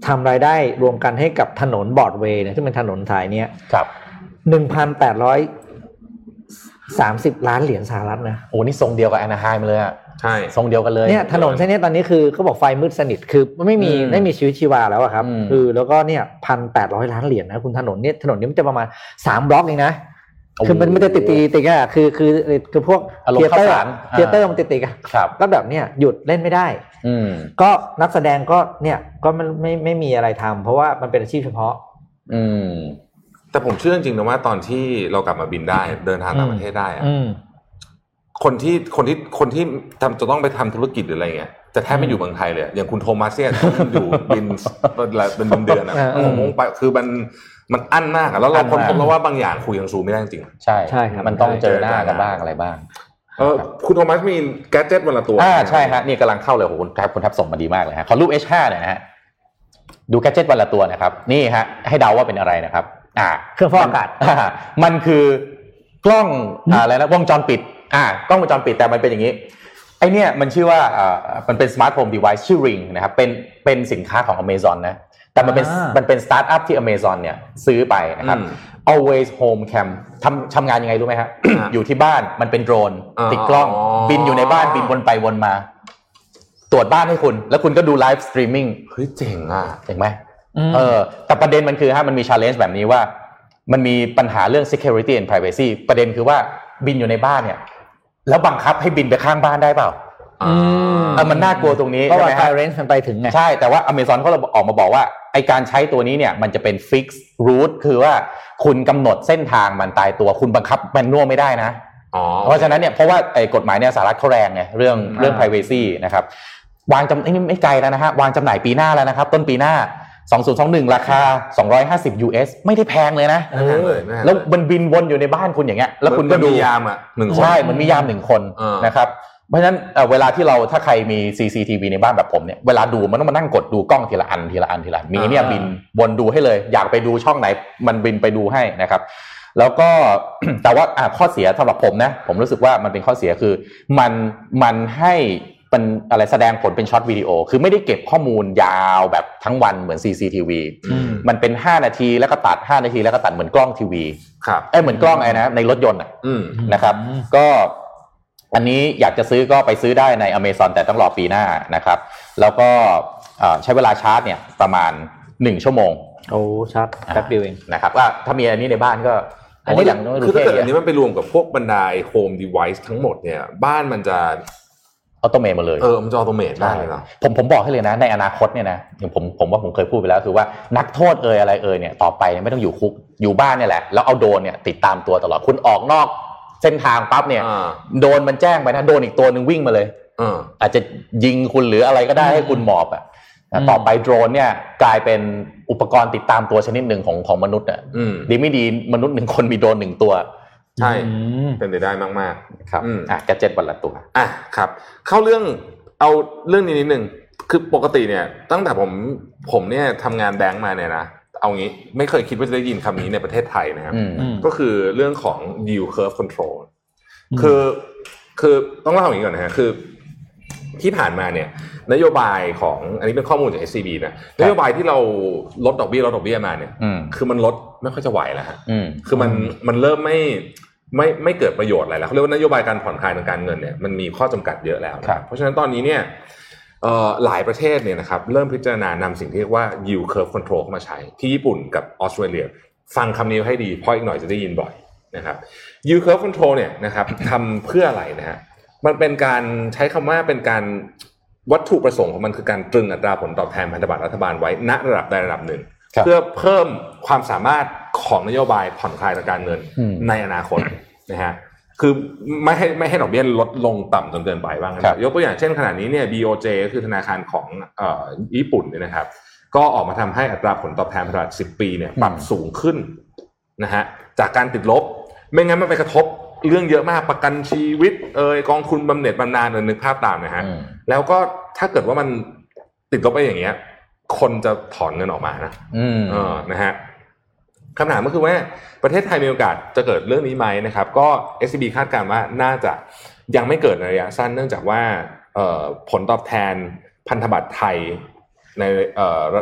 ทำรายได้รวมกันให้กับถนนบอร์ดเวย์เนี่ยซึ่งเป็นถนนสายเนี้ยครับหนึ่งพันแปดร้อยสามสิบล้านเหรียญสหรัฐนะ โอ้นี่ทรงเดียวกับแอนาไฮม์เลยอะ ใช่ทรงเดียวกันเลยเนี่ยถนนเส้นนี้ตอนนี้คือเขาบอกไฟมืดสนิทคือไม่มีอืมไม่มีชีวิตชีวาแล้วอะครับอืมคือแล้วก็เนี่ยพันแปดร้อยล้านเหรียญนะคุณถนนเนี่ยถนนนี้มันจะประมาณสามบล็อกเองนะคือมันไม่ได้ติดตีติดกันอะคือคือคือพวกอารมณ์เทเตอร์ข้าวสาร theater มันติดติดกันครับแล้วแบบเนี่ยหยุดเล่นไม่ได้ อืมก็นักแสดงก็เนี่ยก็ไม่ไม่ไม่มีอะไรทำเพราะว่ามันเป็นอาชีพเฉพาะ อืมแต่ผมเชื่อจริงๆนะว่าตอนที่เรากลับมาบินได้เดินทางต่างประเทศได้อะอืม คนที่คนที่คนที่ทำจะต้องไปทำธุรกิจหรืออะไรเงี้ยจะแทบไม่อยู่เมืองไทยเลยอะอย่างคุณโทมัสเนี่ยต้องอยู่บินเป็นเดือนๆอะอืมผมคงไปคือมันมันอั้นมากอะแล้วเราอั้นคนมากพบแล้วว่าบางอย่างคุยทางซูมไม่ได้จริงใช่ใช่ครับมันต้องเจอหน้าเจอหน้ากันบ้างอะไรบ้างเออคุณโทมัสมีแกดเจ็ตวันละตัวอ่าใช่ฮะนี่กำลังเข้าเลยโอ้โหคุณแทบคุณแทบส่งมาดีมากเลยฮะขอรูป H5 หน่อยนะฮะดูแกดเจ็ตวันละตัวนะครับ นี่ฮะ ให้เดาว่าเป็นอะไรนะครับ อ่า เครื่องฟอกอากาศอ่ามันคือกล้องอ่าอะไรนะวงจรปิด อ่ากล้องวงจรปิดแต่มันเป็นอย่างนี้ไอ้เนี่ยมันชื่อว่าอ่ามันเป็น smart home device ชื่อ Ring นะครับเป็นเป็นสินค้าของ Amazon นะแต่มันเป็นอ่ามันมันเป็นสตาร์ทอัพที่ Amazon เนี่ยซื้อไปนะครับอืม always home cam ทำทำงานยังไงรู้ไหมฮะอ่าอยู่ที่บ้านมันเป็นโดรนอ๋อติดกล้อง บินอยู่ในบ้านบินวนไปวนมา ตรวจบ้านให้คุณ แล้วคุณก็ดู live streaming เฮ้ยเจ๋งอะเห็นไหมอืมเออแต่ประเด็นมันคือฮะมันมี challenge แบบนี้ว่า มันมีปัญหาเรื่อง security and privacy ประเด็นคือว่าบินอยู่ในบ้านเนี่ย แล้วบังคับให้บินไปข้างบ้านได้เปล่าอ่าเออมันน่ากลัวตรงนี้เพราะใช่ว่าไหมไฟฮะเรนจ์มันไปถึงไง ใช่ แต่ว่า Amazon เขาออกมาบอกว่าไอการใช้ตัวนี้เนี่ยมันจะเป็น fix route คือว่าคุณกำหนดเส้นทางมันตายตัวคุณบังคับแมนนวลไม่ได้นะ อ๋อ เพราะฉะนั้นเนี่ยเพราะว่าไอ้กฎหมายเนี่ยสหรัฐเขาแรงไงเรื่องอืมเรื่อง privacy นะครับวางจำไอ้นี่ไม่ไกลแล้วนะฮะวางจำหน่ายปีหน้าแล้วนะครับ ต้นปีหน้า 2021 ราคา 250 US ไม่ได้แพงเลยนะไม่แพงเลยไม่พงแล้วมันบินวนอยู่ในบ้านคุณอย่างเงี้ย แล้วคุณก็มันดูมียามอะหนึ่งคนใช่ มันมียามหนึ่งคนเออนะครับ เพราะฉะนั้นเอ่อเวลาที่เราถ้าใครมี CCTV ในบ้านแบบผมเนี่ย เวลาดูมันต้องมานั่งกดดูกล้องทีละอันทีละอันทีละอัน มีเนี่ยบินวนดูให้เลย อยากไปดูช่องไหน มันบินไปดูให้นะครับ แล้วก็แต่ว่าอะข้อเสียสำหรับผมนะ ผมรู้สึกว่ามันเป็นข้อเสียคือ มันมันให้ เป็นอะไรแสดงผลเป็นช็อตวิดีโอ คือไม่ได้เก็บข้อมูลยาวแบบทั้งวันเหมือน CCTV อืมมันเป็น 5 นาทีแล้วก็ตัด 5 นาทีแล้วก็ตัดเหมือนกล้องทีวีครับเอ้ยเหมือนกล้องไอ้นะในรถยนต์อะอืมนะครับ ก็อันนี้อยากจะซื้อก็ไปซื้อได้ใน Amazon แต่ต้องรอปีหน้านะครับ แล้วก็เอ่อใช้เวลาชาร์จเนี่ยประมาณ 1 ชั่วโมงโอ้ชาร์จแป๊บเดียวเองนะครับว่าถ้ามีอันนี้ในบ้านก็อันนี้โอย่างน้อยดูคือถ้าเท่เกิดดีอันนี้มันไปรวมกับพวกบรรดา home device ทั้งหมดเนี่ยบ้านมันจะ automate มาเลยเออมันจะ automate ได้เลยเนาะผมผมบอกให้เลยนะ ในอนาคตเนี่ยนะอย่างผมผมว่าผมเคยพูดไปแล้วคือว่านักโทษเอ่ยอะไรเอ่ยเนี่ยต่อไปเนี่ยไม่ต้องอยู่คุกอยู่บ้านเนี่ยแหละแล้วเอาโดรนเนี่ยติดตามตัวตลอดคุณออกนอกเส้นทางปั๊บเนี่ยอ่าโดรนมันแจ้งไปนะโดรนอีกตัวหนึ่งวิ่งมาเลยเอออาจจะยิงคุณหรืออะไรก็ได้ให้คุณหมอบอะแต่ต่อไปโดรนเนี่ยกลายเป็นอุปกรณ์ติดตามตัวชนิดหนึ่งของของมนุษย์อะอืมดีไม่ดีมนุษย์หนึ่งคนมีโดรนหนึ่งตัว ใช่อืมเป็นไปได้มากครับอืมอะแกดเจ็ตวันละตัวๆอะครับ เข้าเรื่องเอาเรื่องนี้นิดนึงคือปกติเนี่ย ตั้งแต่ผมผมเนี่ยทำงานแบงก์มาเนี่ยนะเอางี้ไม่เคยคิดว่าจะได้ยินคำนี้ในประเทศไทยนะครับอืมอืมก็คือเรื่องของ yield curve control อืมคือคือต้องเล่าอย่างนี้ก่อนนะฮะคือ ที่ผ่านมาเนี่ย นโยบายของอันนี้เป็นข้อมูลจาก SCB นะนโยบายที่เราลดดอกเบี้ยลดดอกเบี้ยมาเนี่ยอืมคือมันลดไม่ค่อยจะไหวแล้วฮะอืมคือมันมันเริ่มไม่ ไม่ไม่เกิดประโยชน์อะไรแล้วเขาเรียกว่านโยบายการผ่อนคลายทางการเงินเนี่ยมันมีข้อจำกัดเยอะแล้วนะครับเพราะฉะนั้นตอนนี้เนี่ยเอ่อหลายประเทศเนี่ยนะครับเริ่มพิจารณานำสิ่งที่เรียกว่า yield curve control เข้ามาใช้ ที่ญี่ปุ่นกับออสเตรเลียฟังคำนี้ให้ดีเพราะอีกหน่อยจะได้ยินบ่อยนะครับ yield curve control เนี่ยนะครับทำเพื่ออะไรนะฮะมันเป็นการใช้คำว่าเป็นการวัตถุประสงค์ของมันคือการตรึงอัตราผลตอบแทนพันธบัตรรัฐบาลไว้ณระดับใดระดับหนึ่งครับ เพื่อเพิ่มความสามารถของนโยบายผ่อนคลายทางการเงินอืมในอนาคตนะฮะคือไม่ให้ไม่ให้ดอกเบี้ยลดลงต่ำจนเกินไปบ้างนะครับยกตัวอย่างเช่นขณะนี้เนี่ย BOJ ก็คือธนาคารของเอ่อญี่ปุ่นเนี่ยนะครับ ก็ออกมาทำให้อัตราผลตอบแทนพันธบัตร10 ปีเนี่ยปรับสูงขึ้นนะฮะจากการติดลบ ไม่งั้นมันไปกระทบเรื่องเยอะมากประกันชีวิตเอยกองทุนบำเหน็จบำนาญเออนึกภาพตามนะฮะอืมแล้วก็ถ้าเกิดว่ามันติดลบไปอย่างเงี้ย คนจะถอนเงินออกมานะอืมเออนะฮะคำถามก็คือว่าประเทศไทยมีโอกาสจะเกิดเรื่องนี้ไหมนะครับ ก็ SCB คาดการณ์ว่าน่าจะยังไม่เกิดในระยะสั้นเนื่องจากว่าเอ่อผลตอบแทนพันธบัตรไทยในเอ่อระ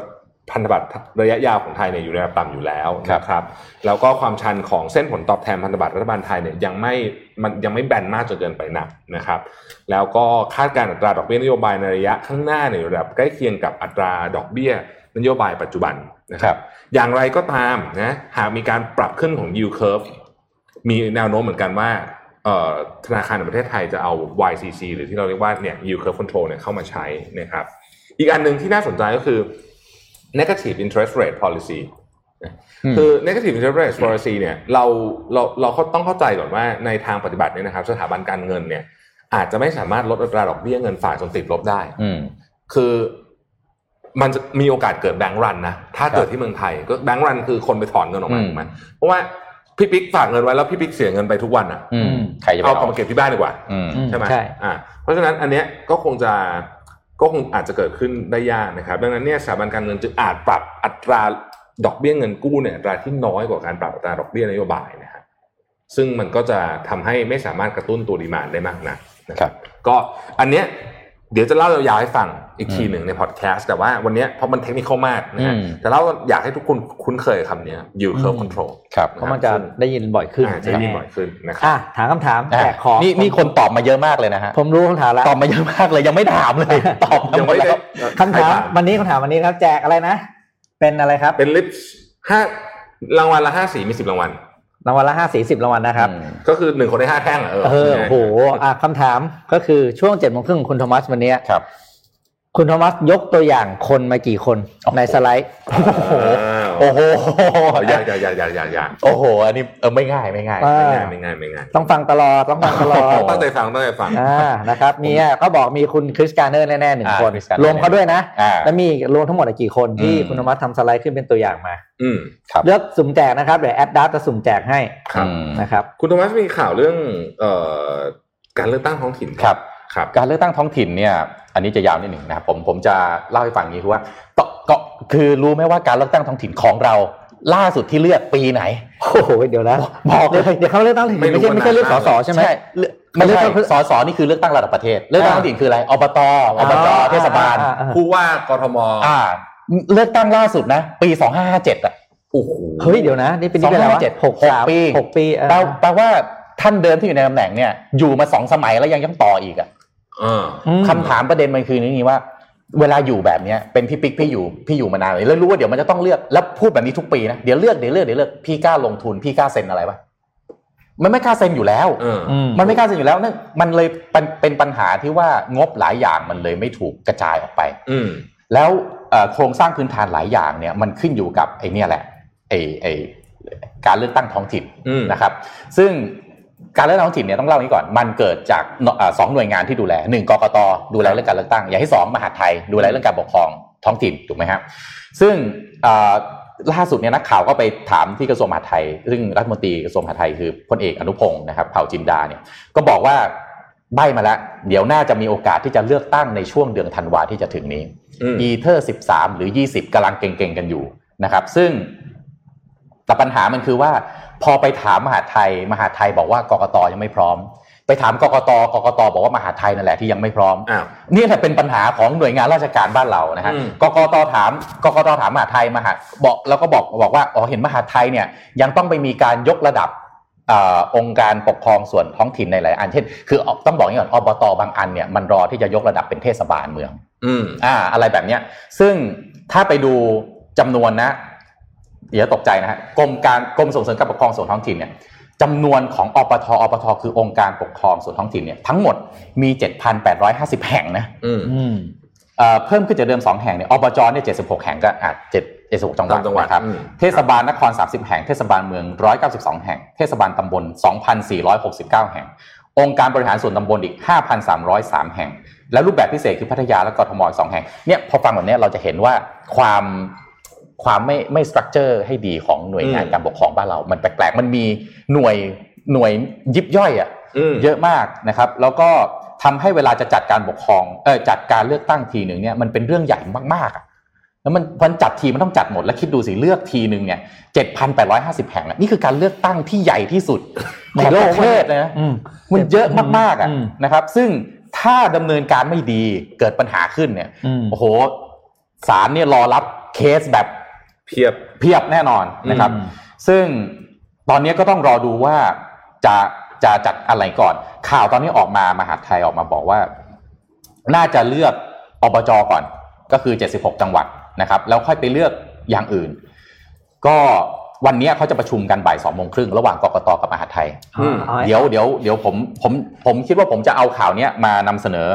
พันธบัตรระยะยาวของไทยเนี่ยอยู่ในระดับต่ำอยู่แล้วครับนะครับแล้วก็ความชันของเส้นผลตอบแทนพันธบัตรรัฐบาลไทยเนี่ยยังไม่มันยังไม่แบนมากจนเกินไปนักนะครับ แล้วก็คาดการณ์อัตราดอกเบี้ยนโยบายในระยะข้างหน้าเนี่ยอยู่ระดับใกล้เคียงกับอัตราดอกเบี้ยนโยบายปัจจุบันนะคครัรับบอย่างไรก็ตามนะหากมีการปรับขึ้นของ yield curve มีแนวโน้มเหมือนกันว่าเอ่อธนาคารแห่งประเทศไทยจะเอา YCC หรือที่เราเรียกว่าเนี่ย yield curve control เนี่ยเข้ามาใช้นะครับ อีกอันหนึ่งที่น่าสนใจก็คือ negative interest rate policy คือ negative interest rate policy เนี่ยเราเราเราต้องเข้าใจก่อนว่าในทางปฏิบัติเนี่ยนะครับ สถาบันการเงินเนี่ย อาจจะไม่สามารถลดอัตราดอกเบี้ยเงินฝากจนติดลบได้อืมคือมันจะมีโอกาสเกิดแบงก์รันนะถ้าเกิดที่เมืองไทยก็แบงก์รันคือคนไปถอนเงินออกมาอืมถูกไหมเพราะว่าพี่ปิ๊กฝากเงินไว้แล้วพี่ปิ๊กเสียเงินไปทุกวันอะอืมใครจะไปเอากลับเอามาเก็บที่บ้านดีกว่าอืมอืมใช่ไหมใช่อ่าเพราะฉะนั้นอันเนี้ยก็คงจะ ก็คงอาจจะเกิดขึ้นได้ยากนะครับ ดังนั้นเนี่ยสถาบันการเงินจึงอาจปรับอัตราดอกเบี้ยเงินกู้เนี่ยอัตราที่น้อยกว่าการปรับอัตราดอกเบี้ยนโยบายนะครับซึ่งมันก็จะทำให้ไม่สามารถกระตุ้นตัวดีมานได้มากนักนะคครัรับบก็อันเนี้ย เดี๋ยวจะเล่ายาวๆให้ฟังอีกทีหนึ่งในพอดแคสต์แต่ว่าวันเนี้ยเพราะมันเทคนิคมากนะฮะอืมแต่เราอยากให้ทุกคนคุ้นเคยกับคำเนี้ย yield curve control ครับเพราะมันจะได้ยินบ่อยขึ้นอ่าจะได้ยินบ่อยขึ้นนะครัอะบถามคำถามอะแจกของนี่นี่คนตอบมาเยอะมากเลยนะฮะผมรู้คำถามแล้วตอบมาเยอะมากเลยยังไม่ถามเลยตอบยังไม่ได้แล้วคำถามวันนี้คำถามวันนี้ครับแจกอะไรนะ เป็นอะไรครับเป็นลิปห้ารางวัลละห้าสีมีสิบรางวัล รางวัลละห้าสีสิบรางวัลนะครับอืมก็คือหนึ่งคนได้ห้าแท่งอะเออเออโอ้โหอะคำถามก็คือช่วงเจ็ดโมงครึ่งของคุณโทมัสวันนี้ครับ คุณโทมัสยกตัวอย่างคนมากี่คนโอ้โหในสไลด์โอ้โห โอ้โหอย่าอย่าอย่าอย่าอย่าอย่าโอ้โห อันนี้เออไม่ง่ายไม่ง่ายอ่าไม่ง่ายไม่ง่ายไม่ง่ายต้องฟังตลอดต้องฟังตลอดตั้งใจฟังตั้งใจฟังอ่านะครับมีอะเขาบอกมีคุณคริสการ์เนอร์แน่ๆหนึ่งอ่าคน Chris Gardner รวมเขาด้วยนะอ่าแล้วมีรวมทั้งหมดอะกี่คนที่อืมคุณโทมัสทำสไลด์ขึ้นเป็นตัวอย่างมาอืมครับเลือกสุ่มแจกนะครับเดี๋ยวแอดดัตจะสุ่มแจกให้ครับอืมนะครับคุณโทมัสมีข่าวเรื่องเอ่อการเลือกตั้งท้องถิ่นครับครับการเลือกตั้งท้องถิ่นเนี่ย อันนี้จะยาวนิดหนึ่งนะครับผมผมจะเล่าให้ฟังอย่างนี้คือว่าก็ก็คือรู้ไหมว่าการเลือกตั้งท้องถิ่นของเราล่าสุดที่เลือกปีไหน โอ้โหเดี๋ยวนะบอกเลเดี๋ยวยเดี๋ยวเขาเลือกตั้งถึงไม่รู้ไม่ใช่ไม่ใช่เลือกสมานานสใช่ไหมเลือกไม่ใช่สสนี่คือเลือกตั้งระดับประเทศ เลือกตั้งท้องถิ่นคืออะไรอบตอบจเทศบาลอ่อ่อ่าผู้ว่ากทมอ่า เลือกตั้งล่าสุดนะ ปี2557อะโอ้โหเฮ้ยเดี๋ยวนะนี่เป็นนี่เป็นอะไรวะ257หกสามปีหกปีเออแปลแปลว่าท่านเดิมที่อยู่ในตำแหน่งเนี่ยอยู่มาสองสมัยแล้วยังยังต่ออีกอะเอออืม คำถามประเด็นมันคือนี่ว่า เวลาอยู่แบบเนี้ยเป็นพี่ปิ๊กพี่อยู่พี่อยู่มานานเลยแล้วรู้ว่าเดี๋ยวมันจะต้องเลือกแล้วพูดแบบนี้ทุกปีนะเดี๋ยวเลือกเดี๋ยวเลือกเดี๋ยวเลือกพี่กล้าลงทุนพี่กล้าเซ็นอะไรปะมันไม่กล้าเซ็นอยู่แล้วเอออืมมันไม่กล้าเซ็นอยู่แล้วนั่นมันเลยเป็นเป็นปัญหาที่ว่างบหลายอย่างมันเลยไม่ถูกกระจายออกไป อืมแล้วเอ่อโครงสร้างพื้นฐานหลายอย่างเนี่ยมันขึ้นอยู่กับไอ้เนี่ยแหละไอ้ไอ้การเลือกตั้งท้องถิ่นอืมนะครับ ซึ่ง การเลือกตั้งท้องถิ่นเนี่ยต้องเล่าอย่างนี้ก่อน มันเกิดจากเอ่อสองหน่วยงานที่ดูแลหนึ่งกกตดูแลเรื่องการเลือกตั้ง อย่างที่สองมหาดไทยดูแลเรื่องการปกครองท้องถิ่นถูกไหมครับซึ่งเอ่อล่าสุดเนี่ยนักข่าวก็ไปถามที่กระทรวงมหาดไทย ซึ่งรัฐมนตรีกระทรวงมหาดไทยคือพลเอกอนุพงศ์นะครับเผ่าจินดาเนี่ยก็บอกว่าใบมาแล้ว เดี๋ยวน่าจะมีโอกาสที่จะเลือกตั้งในช่วงเดือนธันวาที่จะถึงนี้อืมอีเทอร์สิบสามหรือยี่สิบกำลังเก่งๆกันอยู่นะครับ ซึ่ง แต่ปัญหามันคือว่า พอไปถามมหาดไทย มหาดไทยบอกว่ากกตยังไม่พร้อม ไปถามกกตกกตบอกว่ามหาดไทยนั่นแหละที่ยังไม่พร้อมอ้าวนี่แหละเป็นปัญหาของหน่วยงานราชการบ้านเรานะฮะอืมกกตถามกกตถามมหาดไทยมหาบอกแล้วก็บอกบอกว่าอ๋อเห็นมหาดไทยเนี่ยยังต้องไปมีการยกระดับเออองค์การปกครองส่วนท้องถิ่นในหลายอันเช่นคือต้องบอกอย่างนี้ก่อนอบตบางอันเนี่ยมันรอที่จะยกระดับเป็นเทศบาลเมือง อืมอ่า อะไรแบบเนี้ยซึ่งถ้าไปดูจำนวนนะ เดี๋ยวตกใจนะฮะกรมการกรมส่งเสริมการปกครองส่วนท้องถิ่นเนี่ยจำนวนของอปทอปทคือองค์การปกครองส่วนท้องถิ่นเนี่ยทั้งหมดมี 7,850 แห่งนะอืมอืมเอ่อเพิ่มขึ้นจากเดิม 2 แห่งเนี่ยอบจเนี่ย76 แห่งก็อะ7 76จังหวัดจังหวัดนะครับอืมเทศบาลนคร 30 แห่ง เทศบาลเมือง 192 แห่ง เทศบาลตำบล 2,469 แห่ง องค์การบริหารส่วนตำบลอีก 5,303 แห่ง และรูปแบบพิเศษคือพัทยาและกทมอีกสองแห่งเนี่ยพอฟังแบบเนี้ยเราจะเห็นว่าความ ความไม่ไม่สตรัคเจอร์ให้ดีของหน่วยงานอืมการปกครองบ้านเรา มันแปลกๆมันมีหน่วยหน่วยยิบย่อยอะอืมเยอะมากนะครับ แล้วก็ทำให้เวลาจะจัดการปกครองเออจัดการเลือกตั้งทีหนึ่งเนี่ยมันเป็นเรื่องใหญ่มากๆอะแล้วมันมันจัดทีมันต้องจัดหมดแล้วคิดดูสิเลือกทีหนึ่งเนี่ยเจ็ดพันแปดร้อยห้าสิบแห่งอะนี่คือการเลือกตั้งที่ใหญ่ที่สุดในของโลปกระเทศเลยนะอืมมันเยอะมากๆอะอืมนะครับ ซึ่งถ้าดำเนินการไม่ดีเกิดปัญหาขึ้นเนี่ยอืมโอ้โหศาลเนี่ยรอรับเคสแบบ เพียบเพียบแน่นอนนะครับอืมซึ่งตอนนี้ก็ต้องรอดูว่าจะจะจัดอะไรก่อน ข่าวตอนนี้ออกมามหาดไทยออกมาบอกว่า น่าจะเลือกอบจก่อน ก็คือ 76 จังหวัดนะครับ แล้วค่อยไปเลือกอย่างอื่น ก็วันนี้เขาจะประชุมกันบ่ายสองโมงครึ่งระหว่างกกตกับมหาดไทยอืมอาให้เดี๋ยวเดี๋ยวเดี๋ยวผมผมผมคิดว่าผมจะเอาข่าวเนี้ยมานำเสนอ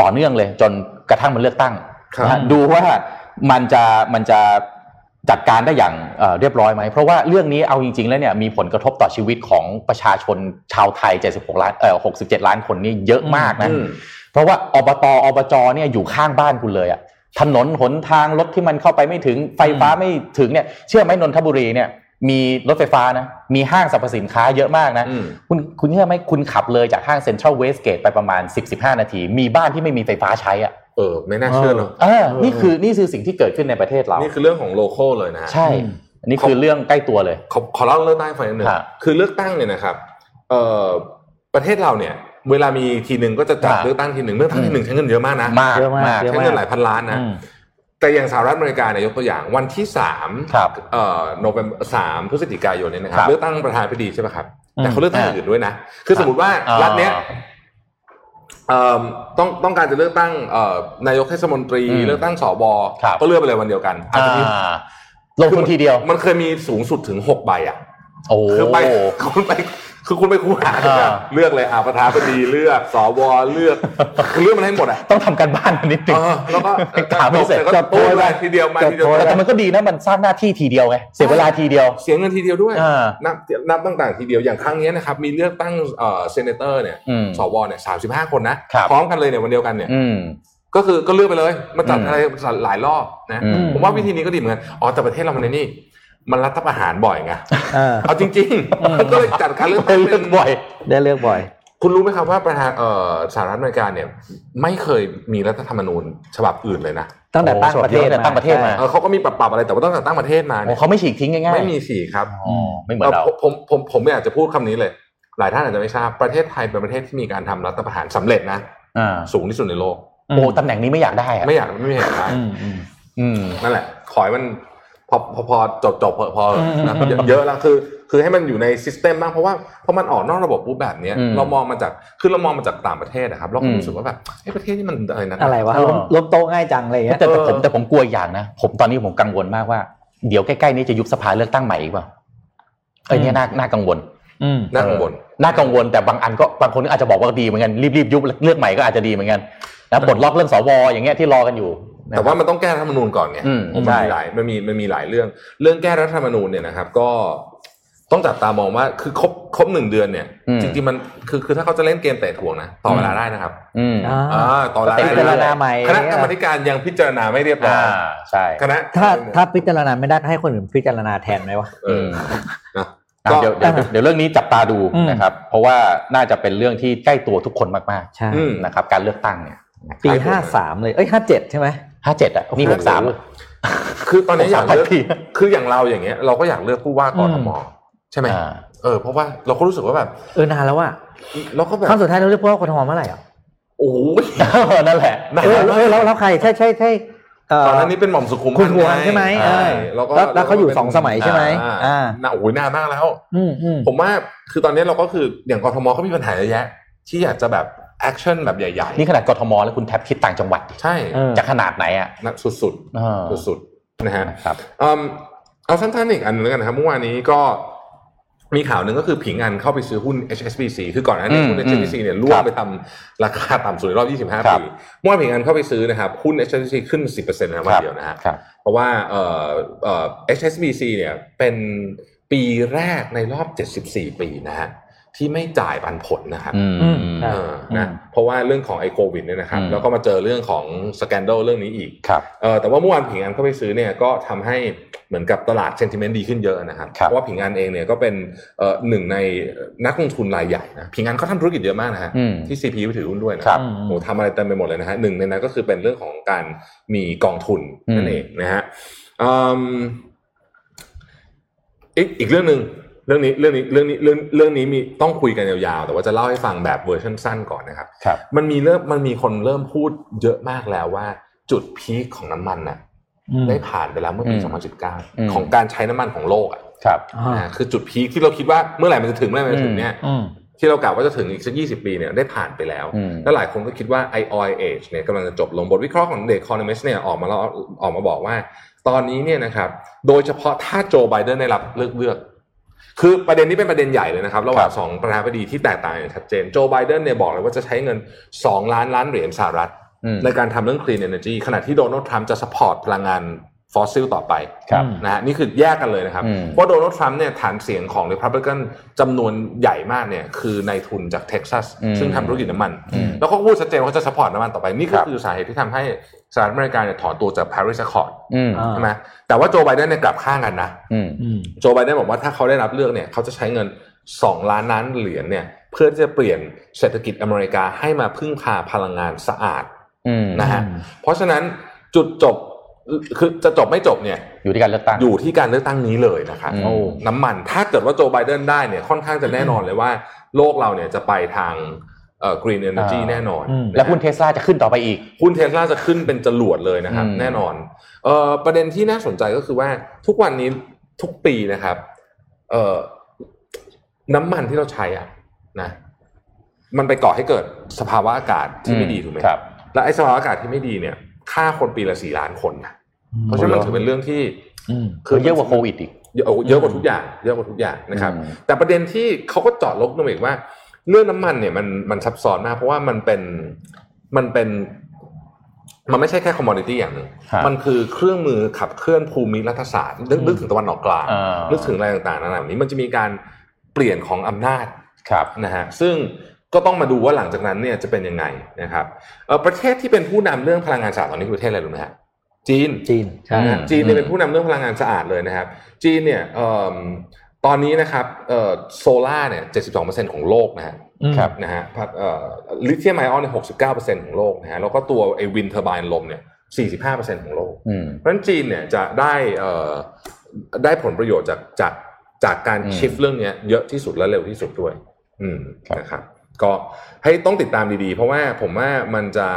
ต่อเนื่องเลย จนกระทั่งมันเลือกตั้งครับนะฮะดูว่ามันจะมันจะ จัดการได้อย่างเอ่อเรียบร้อยไหม เพราะว่าเรื่องนี้เอาจริง ๆ แล้วเนี่ยมีผลกระทบต่อชีวิตของประชาชนชาวไทย 76 ล้านเอ่อ67 ล้านคนนี่เยอะมากนะอืมเพราะว่าอบตอบจเนี่ยอยู่ข้างบ้านคุณเลยอะถนนหนทางรถที่มันเข้าไปไม่ถึงไฟฟ้าไม่ถึงเนี่ยเชื่อไหมนนทบุรีเนี่ย มีรถไฟฟ้านะ มีห้างสรรพสินค้าเยอะมากนะอืมคุณคุณเชื่อไหมคุณขับเลยจากห้างเซ็นทรัลเวสเกตไปประมาณ 10-15 นาที มีบ้านที่ไม่มีไฟฟ้าใช้อะเออไม่น่าเชื่อเนอะเออนี่คือนี่คือสิ่งที่เกิดขึ้นในประเทศเรา นี่คือเรื่องของโลโก้เลยนะฮะใช่ อันนี้คือเรื่องใกล้ตัวเลย ขอขอเล่าเรื่องตั้งไฟนิดนึงครับคือเลือกตั้งเนี่ยนะครับเอ่อประเทศเราเนี่ย เวลามีทีหนึ่งก็จะจัดครับเลือกตั้งทีหนึ่งเลือกตั้งทีหนึ่งใช้เงินเยอะมากนะมากเยอะมากมากเยอะใช้เงินหลายพันล้านนะอืม แต่อย่างสหรัฐอเมริกาเนี่ยยกตัวอย่างวันที่สามครับเอ่อโนเวมสามพฤศจิกายนเนี่ยนะครัครับบเลือกตั้งประธานาธิบดีใช่ไหมครับอืมแต่เขาเลือกตั้งอย่างอื่นด้วยนะ คือสมมติว่าอ่ารัฐเนี้ยเอ่อต้องต้องการจะเลือกตั้งเอ่อนายกเทศมนตรีอืมเลือกตั้งสบครับก็เลือกไปเลยวันเดียวกันอาจจะมีอ่าลงทุนทีเดียว มันเคยมีสูงสุดถึงหกใบอะโอ้คือไปคุณไป คือคุณไปคูหาเนี่ยอ่าเลือกเลยอ่าประธานาธิบดีเลือกสวเลือกคือเลือกมันให้หมดอะต้องทำการบ้านนิดนึงเออแล้วก็ถามไม่เสร็จแต่ก็พูดไปทีเดียวมาทีเดียวแต่มันก็ดีนะมันสร้างหน้าที่ทีเดียวไงเสียเวลาทีเดียว เสียเงินทีเดียวด้วยอ่านับนับต่างๆทีเดียวอย่างครั้งนี้นะครับมีเลือกตั้งเอ่อ senator เนี่ยอืมสวเนี่ยสามสิบห้าคนนะครับพร้อมกันเลยเนี่ยวันเดียวกันเนี่ยอืมก็คือก็เลือกไปเลยมาจัดอืมอะไรหลายรอบนะอืมผมว่าวิธีนี้ก็ดีเหมือนกันอ๋อแต่ประเทศเรามันในนี่ มันรัฐประหารบ่อยไงเออเอาจริงๆก็เลยจัดการเลือกตั้งเลือกบ่อย ได้เลือกบ่อย คุณรู้ไหมครับว่าประธานเอ่อสหรัฐอเมริกาเนี่ย ไม่เคยมีรัฐธรรมนูญฉบับอื่นเลยนะตั้งแต่ตั้งประเทศโอ้โหตั้งประเทศมาเออเขาก็มีปรับๆอะไรแต่ว่าตั้งแต่ตั้งประเทศมาโอ้เนี่ยเขาไม่ฉีกทิ้งง่ายๆไม่มีสีครับอ๋อไม่เหมือนเราผมผมผมผมไม่อยากจะพูดคำนี้เลย หลายท่านอาจจะไม่ทราบประเทศไทยเป็นประเทศที่มีการทำรัฐประหารสำเร็จนะอ่าสูงที่สุดในโลกโอ้ตำแหน่งนี้ไม่อยากได้อะไม่อยากไม่เห็นนะอืมอืมอืมนั่นแหละขอให้มัน พอพอพอจบจบพอพออืมนะเยอะเยอะแล้วคือ คือให้มันอยู่ในซิสเต็มบ้างเพราะว่าพอมันออกนอกระบบปุ๊บแบบเนี้ยอืมเรามองมาจากคือเรามองมาจากต่างประเทศนะครับเราก็อืมรู้สึกว่าแบบเฮ้ยประเทศนี้มันอะไรนะอะไรวะเออล้มล้มโต๊ะง่ายจังอะไรอย่างเงี้ยแต่แต่ผมเออแต่ผมกลัวอย่างนะผมตอนนี้ผมกังวลมากว่าเดี๋ยวใกล้ๆนี้จะยุบสภาเลือกตั้งใหม่อีกเปล่าเอ้ยเนี่ยน่าน่ากังวลอืมน่ากังวลเออน่ากังวลแต่บางอันก็บางคนก็อาจจะบอกว่าดีเหมือนกันรีบๆยุบเลือกใหม่ก็อาจจะดีเหมือนกันนะปลดล็อกเรื่องสวอย่างเงี้ยที่รอกันอยู่นะ แต่ว่ามันต้องแก้รัฐธรรมนูญก่อนไงอืมมันใช่มีหลายมันมีมันมีหลายเรื่อง เรื่องแก้รัฐธรรมนูญเนี่ยนะครับ ก็ต้องจับตามองว่าคือครบครบหนึ่งเดือนเนี่ยอืมจริงๆมันคือคือถ้าเขาจะเล่นเกมเตะถ่วงนะต่อเวลาได้นะครับอืมอ่าอ่าต่อเวลาพิได้จารณาใหม่คณะกรรมาธิการยังพิจารณาไม่เรียบร้ออ่ายใช่คณะถ้าถ้าพิจารณาไม่ได้ก็ให้คนอื่นพิจารณาแทนไหมวะเออนะอะก็เดี๋ยวเดี๋ยวเดี๋ยวเรื่องนี้จับตาดูอืมนะครับ เพราะว่าน่าจะเป็นเรื่องที่ใกล้ตัวทุกคนมากใช่อืมๆนะครับ การเลือกตั้งเนี่ยปีห้าสามเลยเอ้ยห้าเจ็ดใช่ไหม ห้าเจ็ดอะนี่หกสามคือตอนนี้อยากเลือกสามพันปีคืออย่างเราอย่างเงี้ย เราก็อยากเลือกผู้ว่ากทมใช่ไหมอ่าเออเพราะว่าเราก็รู้สึกว่าแบบเออนานแล้วอะเราก็แบบครั้งสุดท้ายเราเลือกผู้ว่ากทมเมื่อไหร่อะโอ้โหนั่นแหละนานเออมากเออแล้วแล้วใครใช่ใช่ใช่เตอนนั้นนี่เป็นหม่อมสุขุมคุณพวงใช่ไหมใช่เออแล้วก็แล้วแล้วเขาอยู่สองสมัยใช่ไหมอ่าอ่าน่าโอ้ยนานมากแล้วอืมอืมผมว่าคือตอนนี้เราก็คืออย่างกทมก็มีปัญหาเยอะแยะที่อยากจะแบบ แอคชั่นแบบใหญ่นี่ขนาดกทมแล้วคุณแท็บคิดต่างจังหวัดดิๆใช่เออจะขนาดไหนอะนะสุดเออๆสุดๆนะฮะครับอืมเอาสั้นๆอีกอันหนึงแล้วกันนะครับเมื่อวานนี้ก็มีข่าวหนึ่งก็คือผิงอันเข้าไปซื้อหุ้น HSBC คือก่อนหน้านี้อืมหุ้นอืม HSBC เนี่ยร่วคงรับไปทำราคาต่ำสุดในรอบครั25บปีเมื่อวานผิงอันเข้าไปซื้อนะครับหุ้น HSBC ขึ้น 10%นะวันเดียวนะฮะครับเพราะว่าเอ่อเอ่อ HSBC เนี่ยเป็นปีแรกในรอบ 74 ปีนะฮะ ที่ไม่จ่ายปันผลนะครับอืมอืมเออนะเพราะว่าเรื่องของไอโควิดเนี่ยนะครับอืมแล้วก็มาเจอเรื่องของสแกนด l เรื่องนี้อีกครับเออแต่ว่าเมื่อวานผิงอันเข้าไปซื้อเนี่ยก็ทำให้เหมือนกับตลาดเซนติเมนต์ดีขึ้นเยอะนะครับครับเพราะว่าผิงอันเองเนี่ยก็เป็นเอ่อหนึ่งในนักลงทุนรายใหญ่นะผิงอันเขาทำธุรกิจเยอะมากนะฮะอืมที่ CP ไปถือหุ้นด้วยนะครับโอ้ทำอะไรเต็มไปหมดเลยนะฮะหนึ่งในนั้นก็คือเป็นเรื่องของการมีกองทุนนั่นเองนะฮะอืมอีกอีกเรื่องหนึ่ง เรื่องนี้เรื่องนี้เรื่องนี้เรื่องเรื่องนี้มีต้องคุยกันยาวๆ แต่ว่าจะเล่าให้ฟังแบบเวอร์ชันสั้นก่อนนะครับครับ มันมีเริ่มมันมีคนเริ่มพูดเยอะมากแล้วว่า จุดพีคของน้ำมันน่ะอืมได้ผ่านไปแล้วเมื่อปีอืม2019 ของการใช้น้ำมันของโลกอะครับอ่านะคือจุดพีคที่เราคิดว่าเมื่อไหร่มันจะถึงเมื่อไหร่มันจะถึงเนี่ยอืมที่เรากล่าวว่าจะถึงอีกสัก20ปีเนี่ยได้ผ่านไปแล้วอืมแล้วหลายคนก็คิดว่าไอออยเอจเนี่ยกำลังจะจบลงบทวิเคราะห์ของเด e คอน o ม i s t เนี่ยออกมาแล้วออกมาบอกว่า ตอนนี้เนี่ยนะครับ โดยเฉพาะถ้าโจไบเดนได้รับเลือกเลือก คือประเด็นนี้เป็นประเด็นใหญ่เลยนะครับ ระหว่างสองประธานาธิบดีที่แตกต่างอย่างชัดเจนโจไบเดนเนี่ยบอกเลยว่าจะใช้เงิน 2 ล้านล้านเหรียญสหรัฐอืมในการทำเรื่อง clean energy ขณะที่โดนัลด์ทรัมป์จะ support พลังงาน ฟอสซิลต่อไปครับนะฮะนี่คือแยกกันเลยนะครับอืมเพราะโดนัลด์ทรัมป์เนี่ยฐานเสียงของ Republican จำนวนใหญ่มากเนี่ยคือนายทุนจากเท็กซัสอืมซึ่งทำธุรกิจน้ำมันอืมแล้วเขาก็พูดชัดเจนว่าเขาจะ support น้ำมันต่อไป นี่ก็ครับคือสาเหตุที่ทำให้สหรัฐอเมริกาเนี่ยถอนตัวจาก Paris Accord อืมอ่าใช่ไหมแต่ว่าโจไบเดนเนี่ยกลับข้างกันนะอืมอืมโจไบเดนบอกว่าถ้าเขาได้รับเลือกเนี่ยเขาจะใช้เงิน 2 ล้านล้านเหรียญเนี่ยเพื่อที่จะเปลี่ยนเศรษฐกิจอเมริกาให้มาพึ่งพาพลังงานสะอาดอืมนะฮะอืมเพราะฉะนั้นจุดจบ คือจะจบไม่จบเนี่ยอยู่ที่การเลือกตั้งอยู่ที่การเลือกตั้งนี้เลยนะครับอืมโอ้น้ำมันถ้าเกิดว่าโจไบเดนได้เนี่ยค่อนข้างจะแน่นอนเลยว่า โลกเราเนี่ยจะไปทางเอ่อ green energy แน่นอนอืมแล้วหุ้นเทสลาจะขึ้นต่อไปอีก หุ้นเทสลาจะขึ้นเป็นจรวดเลยนะครับอืมแน่นอนเอ่อประเด็นที่น่าสนใจก็คือว่าทุกวันนี้ทุกปีนะครับ เอ่อน้ำมันที่เราใช้อะนะ มันไปก่อให้เกิดสภาวะอากาศที่ไม่ดีถูกไหมครับและไอ้สภาวะอากาศที่ไม่ดีเนี่ยฆ่าคนปีละสี่ล้านคนนะ เพราะฉะนั้นมันถือเป็นเรื่องที่อืมคือเยอะกว่าโควิดอีกเยอะเยอะกว่าทุกอย่าง เยอะกว่าทุกอย่างนะครับอืมแต่ประเด็นที่เขาก็เจาะลงมาอีกว่า เรื่องน้ำมันเนี่ยมันมันซับซ้อนมากเพราะว่ามันเป็นมันเป็นมันไม่ใช่แค่คอมมอดิตี้อย่างหนึ่งฮะมันคือเครื่องมือขับเคลื่อนภูมิรัฐศาสตร์ นึกนึกถึงตะวันออกกลางอ่านึนึกถึงอะไรต่างๆนานาแบบนี้มันจะมีการเปลี่ยนของอำนาจครับนะฮะ ซึ่งก็ต้องมาดูว่าหลังจากนั้นเนี่ยจะเป็นยังไงนะครับเอ่อประเทศที่เป็นผู้นำเรื่องพลังงานสะอาดตอนนี้คือประเทศอะไรรู้ไหมฮะ จีนจีนใช่นะฮะอืมจีนเนี่ยเป็นผู้นำเรื่องพลังงานสะอาดเลยนะครับ จีนเนี่ยเอิ่มตอนนี้นะครับเอ่อโซล่าเนี่ย72%ของโลกนะฮะอืมครับนะฮะแบตเอ่อ lithium ion เนี่ย69%ของโลกนะฮะแล้วก็ตัวไอ้ wind turbine ลมเนี่ย45%ของโลกอืมเพราะฉะนั้นจีนเนี่ยจะได้เอ่อได้ผลประโยชน์จากจากจากการอืมชิฟเรื่องเนี้ยเยอะที่สุดและเร็วที่สุดด้วย อืมครับนะครับ ก็ให้ต้องติดตามดีๆ เพราะว่าผมว่ามันจะ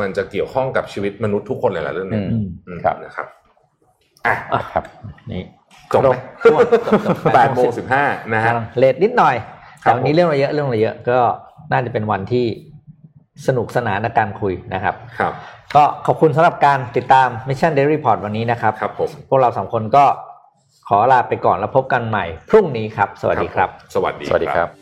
มันจะเกี่ยวข้องกับชีวิตมนุษย์ทุกคนเลยแหละเรื่องอืเนี้ยมอืมอืมครับนะครับอะครับนี่จบไหมครบจบแปดโมงสิบห้านะฮะเลทนิดหน่อยครัแต่บวันนี้เรื่องอะไรเยอะเรื่องอะไรเยอะก็น่าจะเป็นวันที่สนุกสนานในการคุยนะครับ ครับ ก็ขอบคุณสำหรับการติดตาม Mission Daily Report วันนี้นะครับ ครับผมพวกเราสองคนก็ขอลาไปก่อนแล้วพบกันใหม่ พรุ่งนี้ครับ สวัสดีครับ สวัสดีสวัสดีครับ